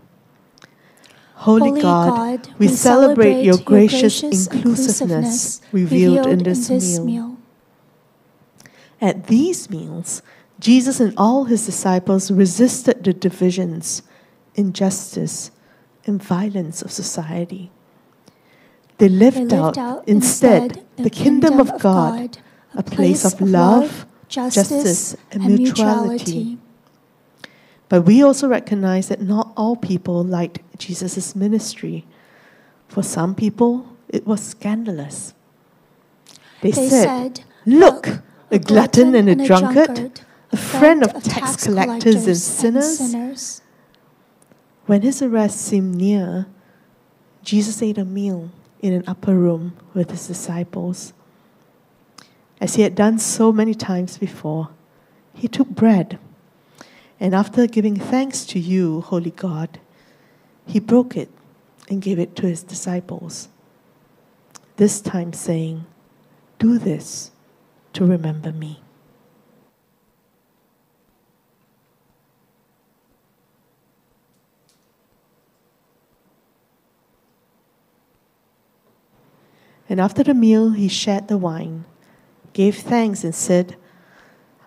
Holy, Holy God, God, we, we celebrate your gracious, gracious inclusiveness revealed in this, meal. At these meals, Jesus and all his disciples resisted the divisions, injustice, and violence of society. They They lived, out instead the kingdom of God, a place of love, justice, and mutuality. But we also recognize that not all people liked Jesus' ministry. For some people, it was scandalous. They, They said, said, Look, a glutton and a drunkard, a friend of tax collectors and sinners. When his arrest seemed near, Jesus ate a meal in an upper room with his disciples. As he had done so many times before, he took bread, and after giving thanks to you, Holy God, he broke it and gave it to his disciples, this time saying, Do this to remember me. And after the meal, he shared the wine, gave thanks, and said,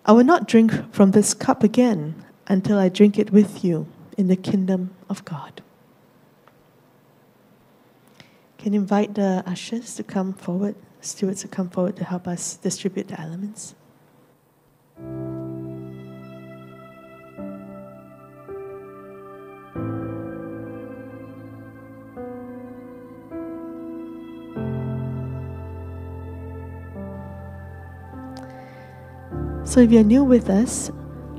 I will not drink from this cup again until I drink it with you in the kingdom of God. Can you invite the ushers to come forward, stewards to come forward to help us distribute the elements? So if you're new with us,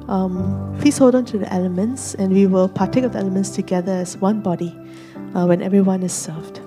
um, please hold on to the elements and we will partake of the elements together as one body uh, when everyone is served.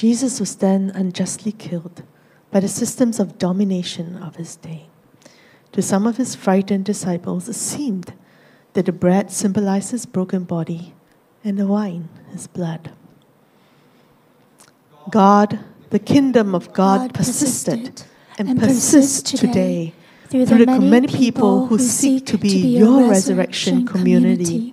Jesus was then unjustly killed by the systems of domination of his day. To some of his frightened disciples, it seemed that the bread symbolized his broken body and the wine his blood. God, the kingdom of God, persisted and persists today through the many people who seek to be your resurrection community.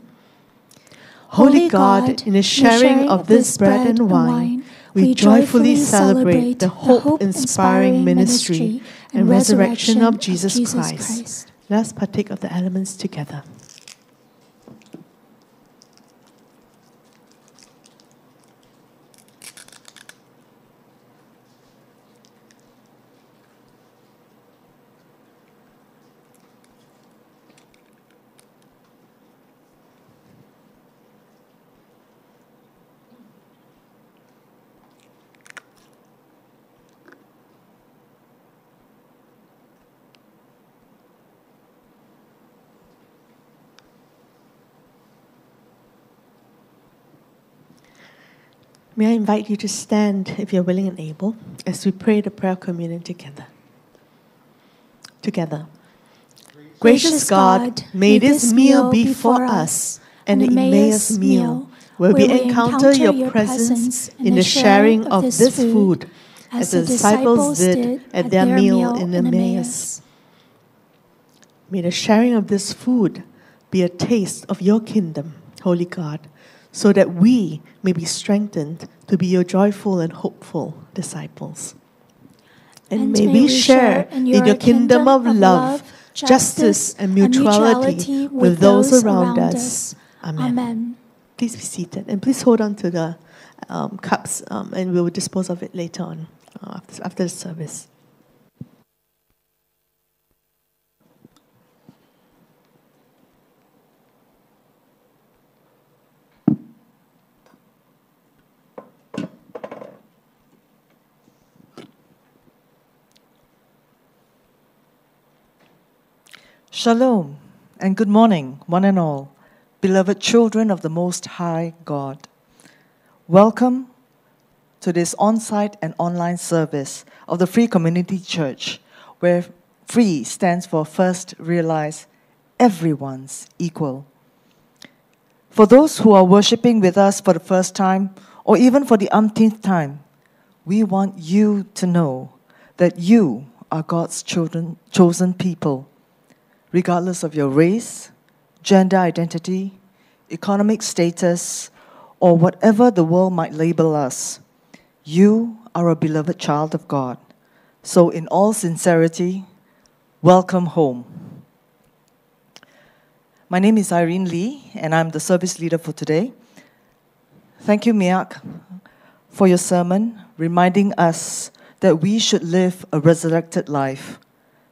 Holy God, in the sharing of this bread and wine, we joyfully celebrate the hope inspiring ministry and resurrection of Jesus Christ. Let us partake of the elements together. May I invite you to stand if you're willing and able as we pray the prayer communion together. Together. Gracious God, may this meal be for us an Emmaus meal where we encounter your presence in the sharing of this food as the disciples did at their meal in Emmaus. May the sharing of this food be a taste of your kingdom, Holy God so that we may be strengthened to be your joyful and hopeful disciples. And, and may, may we share in your, your kingdom, of love, justice, and mutuality, and mutuality with, those around us. Amen. Amen. Please be seated and please hold on to the um, cups um, and we will dispose of it later on uh, after, after the service. Shalom and good morning, one and all, beloved children of the Most High God. Welcome to this on site and online service of the Free Community Church, where free stands for first realize everyone's equal. For those who are worshiping with us for the first time, or even for the umpteenth time, we want you to know that you are God's children, chosen people regardless of your race, gender identity, economic status, or whatever the world might label us. You are a beloved child of God. So, in all sincerity, welcome home. My name is Irene Lee, and I'm the service leader for today. Thank you, Miak, for your sermon, reminding us that we should live a resurrected life,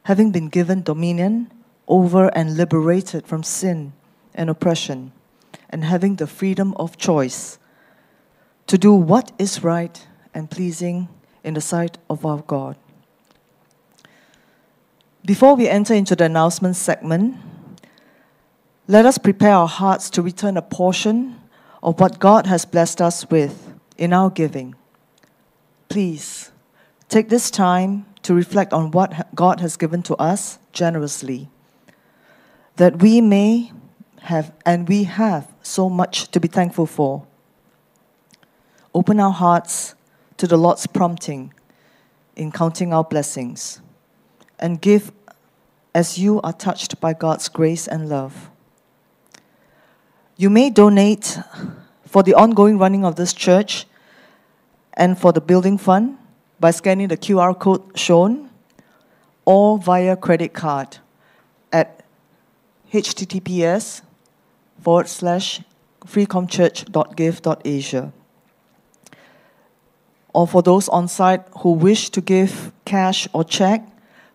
having been given dominion over and liberated from sin and oppression, and having the freedom of choice to do what is right and pleasing in the sight of our God. Before we enter into the announcement segment, let us prepare our hearts to return a portion of what God has blessed us with in our giving. Please take this time to reflect on what God has given to us generously that we may have, and we have, so much to be thankful for. Open our hearts to the Lord's prompting in counting our blessings and give as you are touched by God's grace and love. You may donate for the ongoing running of this church and for the building fund by scanning the QR code shown or via credit card https forward slash freecomchurch.give.asia. Or for those on site who wish to give cash or check,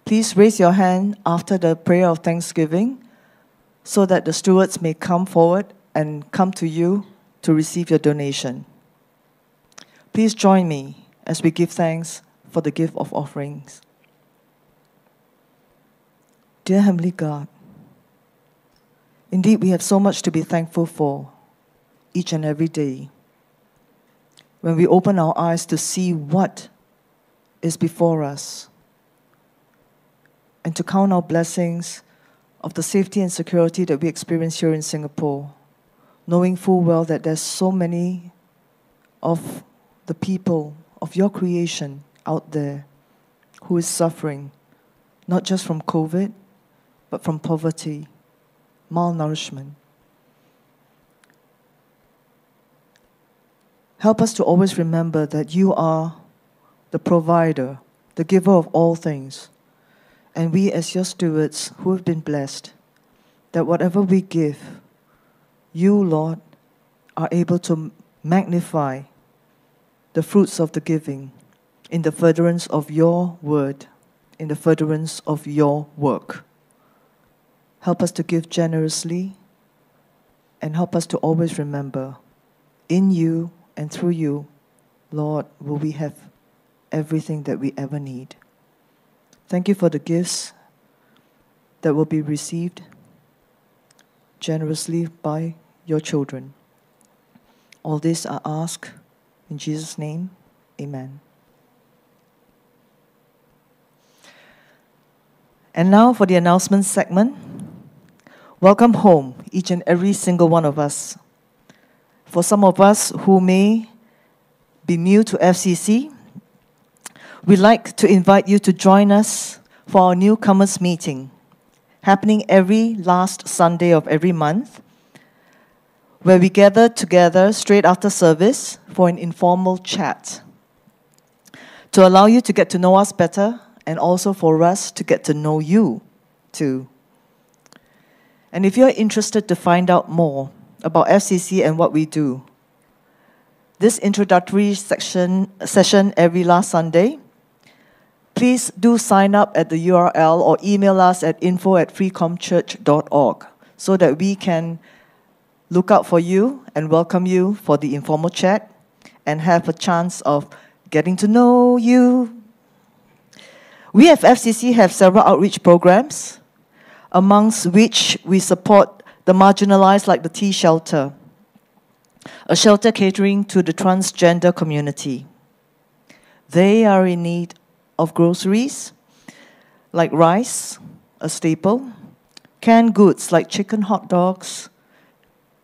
please raise your hand after the prayer of thanksgiving so that the stewards may come forward and come to you to receive your donation. Please join me as we give thanks for the gift of offerings. Dear Heavenly God, Indeed, we have so much to be thankful for each and every day. When we open our eyes to see what is before us and to count our blessings of the safety and security that we experience here in Singapore, knowing full well that there's so many of the people of your creation out there who is suffering, not just from COVID, but from poverty malnourishment. Help us to always remember that you are the provider, the giver of all things. And we, as your stewards who have been blessed, that whatever we give, you, Lord, are able to magnify the fruits of the giving in the furtherance of your word, in the furtherance of your work. Help us to give generously and help us to always remember in you and through you, Lord, will we have everything that we ever need. Thank you for the gifts that will be received generously by your children. All this I ask in Jesus' name. Amen. And now for the announcement segment. Welcome home, each and every single one of us. For some of us who may be new to FCC, we'd like to invite you to join us for our newcomers meeting, happening every last Sunday of every month, where we gather together straight after service for an informal chat to allow you to get to know us better and also for us to get to know you too. And if you're interested to find out more, about FCC and what we do. This introductory section, session every last Sunday. Please do sign up at the URL or email us at info at freecomchurch.org so that we can look out for you and welcome you for the informal chat and have a chance of getting to know you. We at FCC have several outreach programs, amongst which we support the marginalized like the T Shelter, a shelter catering to the transgender community. They are in need of groceries like rice, a staple, canned goods like chicken hot dogs,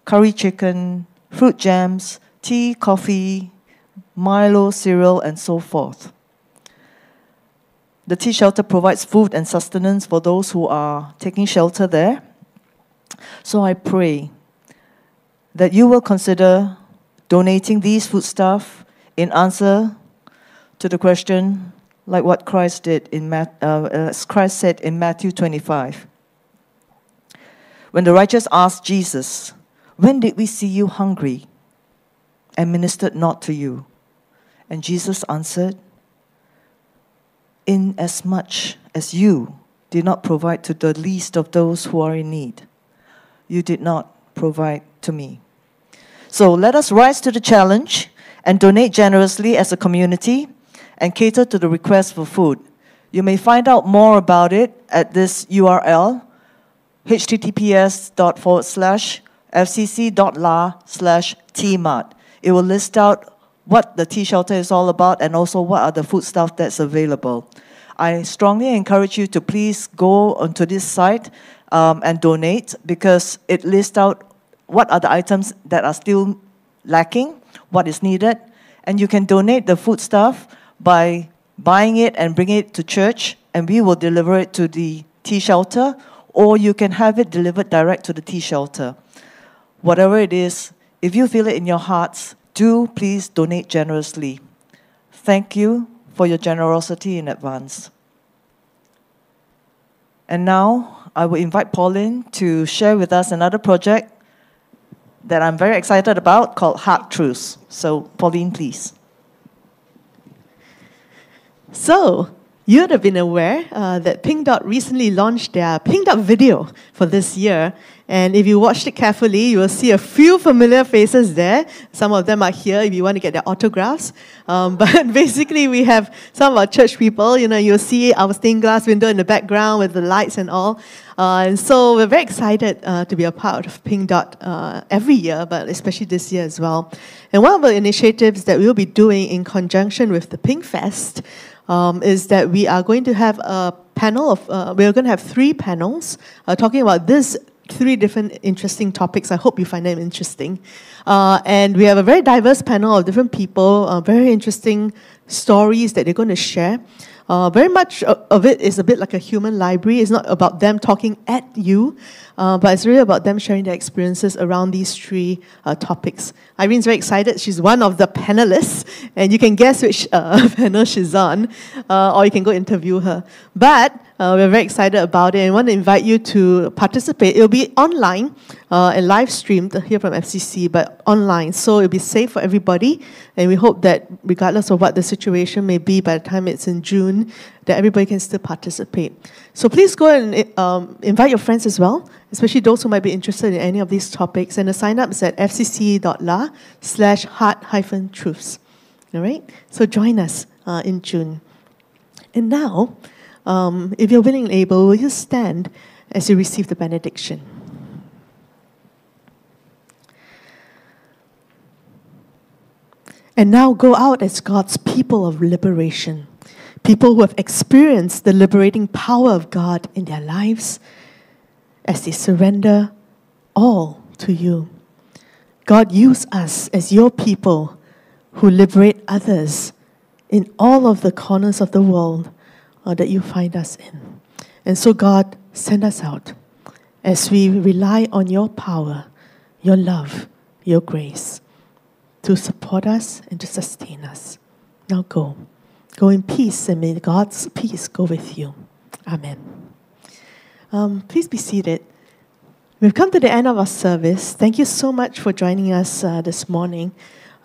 curry chicken, fruit jams, tea, coffee, Milo, cereal, and so forth. The T shelter provides food and sustenance for those who are taking shelter there. So I pray that you will consider donating these foodstuff in answer to the question, like what Christ did in uh, as Christ said in Matthew 25. When the righteous asked Jesus, "When did we see you hungry and ministered not to you?" and Jesus answered, "Inasmuch as much as you did not provide to the least of those who are in need, you did not provide to me." So let us rise to the challenge and donate generously as a community and cater to the request for food. You may find out more about it at this URL https dot forward slash fcc.la slash tmart. It will list out what the T shelter is all about and also what are the food stuff that's available. I strongly encourage you to please go onto this site um, and donate because it lists out what are the items that are still lacking, what is needed, and you can donate the food stuff by buying it and bringing it to church, and we will deliver it to the T shelter, or you can have it delivered direct to the T shelter. Whatever it is, if you feel it in your hearts, do please donate generously. Thank you for your generosity in advance. And now I will invite Pauline to share with us another project that I'm very excited about called Heart Truths. So, Pauline, please. So, you'd have been aware uh, that Pink Dot recently launched their Pink Dot video for this year. And if you watched it carefully, you will see a few familiar faces there. Some of them are here if you want to get their autographs. Um, but basically, we have some of our church people. You know, you'll see our stained glass window in the background with the lights and all. Uh, and so we're very excited uh, to be a part of Pink Dot uh, every year, but especially this year as well. And one of the initiatives that we'll be doing in conjunction with the Pink Fest um, is that we are going to have a panel of, uh, we're going to have three panels uh, talking about this three different interesting topics. I hope you find them interesting. Uh, and we have a very diverse panel of different people, uh, very interesting stories that they're going to share. Uh, very much of it is a bit like a human library. It's not about them talking at you, uh, but it's really about them sharing their experiences around these three uh, topics. Irene's very excited. She's one of the panelists, and you can guess which uh, panel she's on, uh, or you can go interview her. But uh, we're very excited about it and want to invite you to participate. It'll be online uh, and live streamed here from FCC, but online. So it'll be safe for everybody. And we hope that, regardless of what the situation may be by the time it's in June, that everybody can still participate. So please go and um, invite your friends as well, especially those who might be interested in any of these topics. And the sign up is at fcc.la slash heart hyphen truths. All right? So join us uh, in June. And now, um, if you're willing and able, will you stand as you receive the benediction? And now go out as God's people of liberation, people who have experienced the liberating power of God in their lives as they surrender all to you. God, use us as your people who liberate others in all of the corners of the world uh, that you find us in. And so, God, send us out as we rely on your power, your love, your grace to support us and to sustain us. Now go. Go in peace, and may God's peace go with you. Amen. Um, please be seated. We've come to the end of our service. Thank you so much for joining us uh, this morning.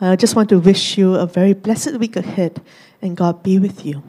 I just want to wish you a very blessed week ahead and God be with you.